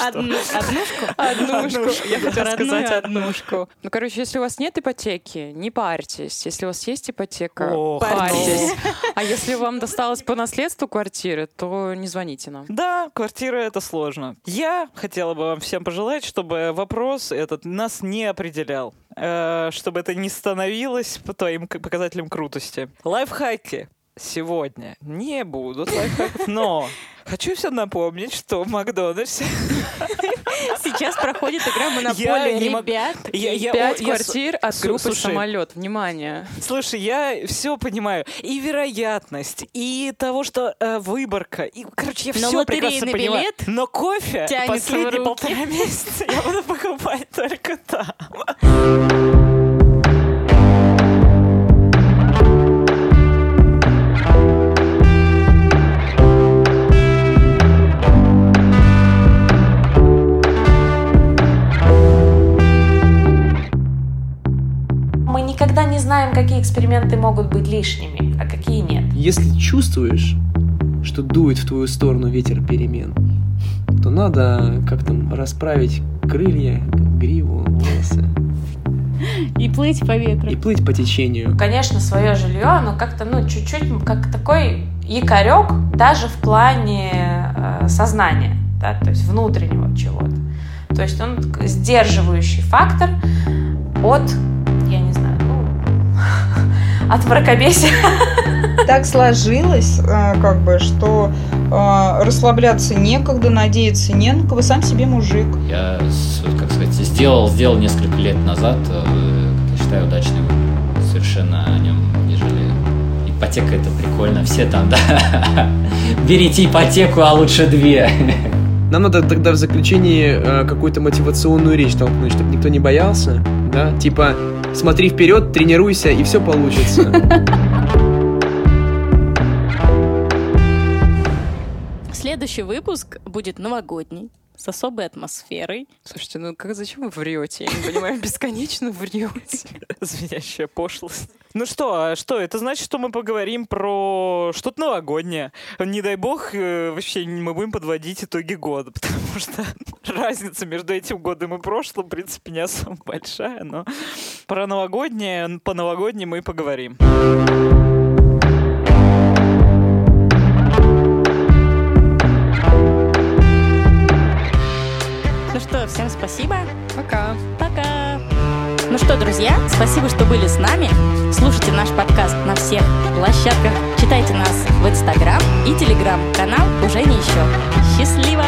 Однушку? Однушку. Я хотела сказать однушку. Ну, короче, если у вас нет ипотеки, не парьтесь. Если у вас есть ипотека, парьтесь. А если вам досталось по наследству квартиры, то не звоните нам. Да, квартира — это сложно. Я хотела бы вам всем пожелать, чтобы вопрос этот нас не определял э, чтобы это не становилось по твоим показателям крутости. Лайфхаки сегодня не будут лайфхаков, [LAUGHS] но хочу все напомнить, что в Макдональдсе [LAUGHS] Сейчас проходит игра Монополия. Ребят, я, я, пять квартир от группы слушай, «Самолет». Внимание. Слушай, я все понимаю. И вероятность, и того, что э, выборка. И, короче, я Но все прекрасно билет понимаю. Но кофе последние полтора [LAUGHS] месяца я буду покупать только там. Знаем, какие эксперименты могут быть лишними, а какие нет. Если чувствуешь, что дует в твою сторону ветер перемен, то надо как-то расправить крылья, гриву, волосы. И плыть по ветру. И плыть по течению. Конечно, свое жилье, оно как-то, ну, чуть-чуть, как такой якорек даже в плане э, сознания, да, то есть внутреннего чего-то. То есть он сдерживающий фактор от от мракобесия. Так сложилось, э, как бы, что э, расслабляться некогда, надеяться не на кого, сам себе мужик. Я, как сказать, сделал, сделал несколько лет назад, э, как я считаю, удачный выбор. Совершенно о нем не жалею. Ипотека это прикольно, все там, да. [LAUGHS] Берите ипотеку, а лучше две. Нам надо тогда в заключении э, какую-то мотивационную речь толкнуть, чтобы никто не боялся, да? Типа, смотри вперед, тренируйся, и все получится. [LAUGHS] Следующий выпуск будет новогодний с особой атмосферой. Слушайте, ну как зачем вы врете? Я не понимаю, бесконечно врете. Звенящая пошлость. Ну что, а что? Это значит, что мы поговорим про что-то новогоднее. Не дай бог, э, вообще мы будем подводить итоги года, [LAUGHS] потому что разница между этим годом и прошлым, в принципе, не особо большая, но про новогоднее, по новогоднему мы поговорим. Что, всем спасибо. Пока. Пока. Ну что, друзья, спасибо, что были с нами. Слушайте наш подкаст на всех площадках. Читайте нас в Инстаграм и Телеграм. Канал уже не еще. Счастливо!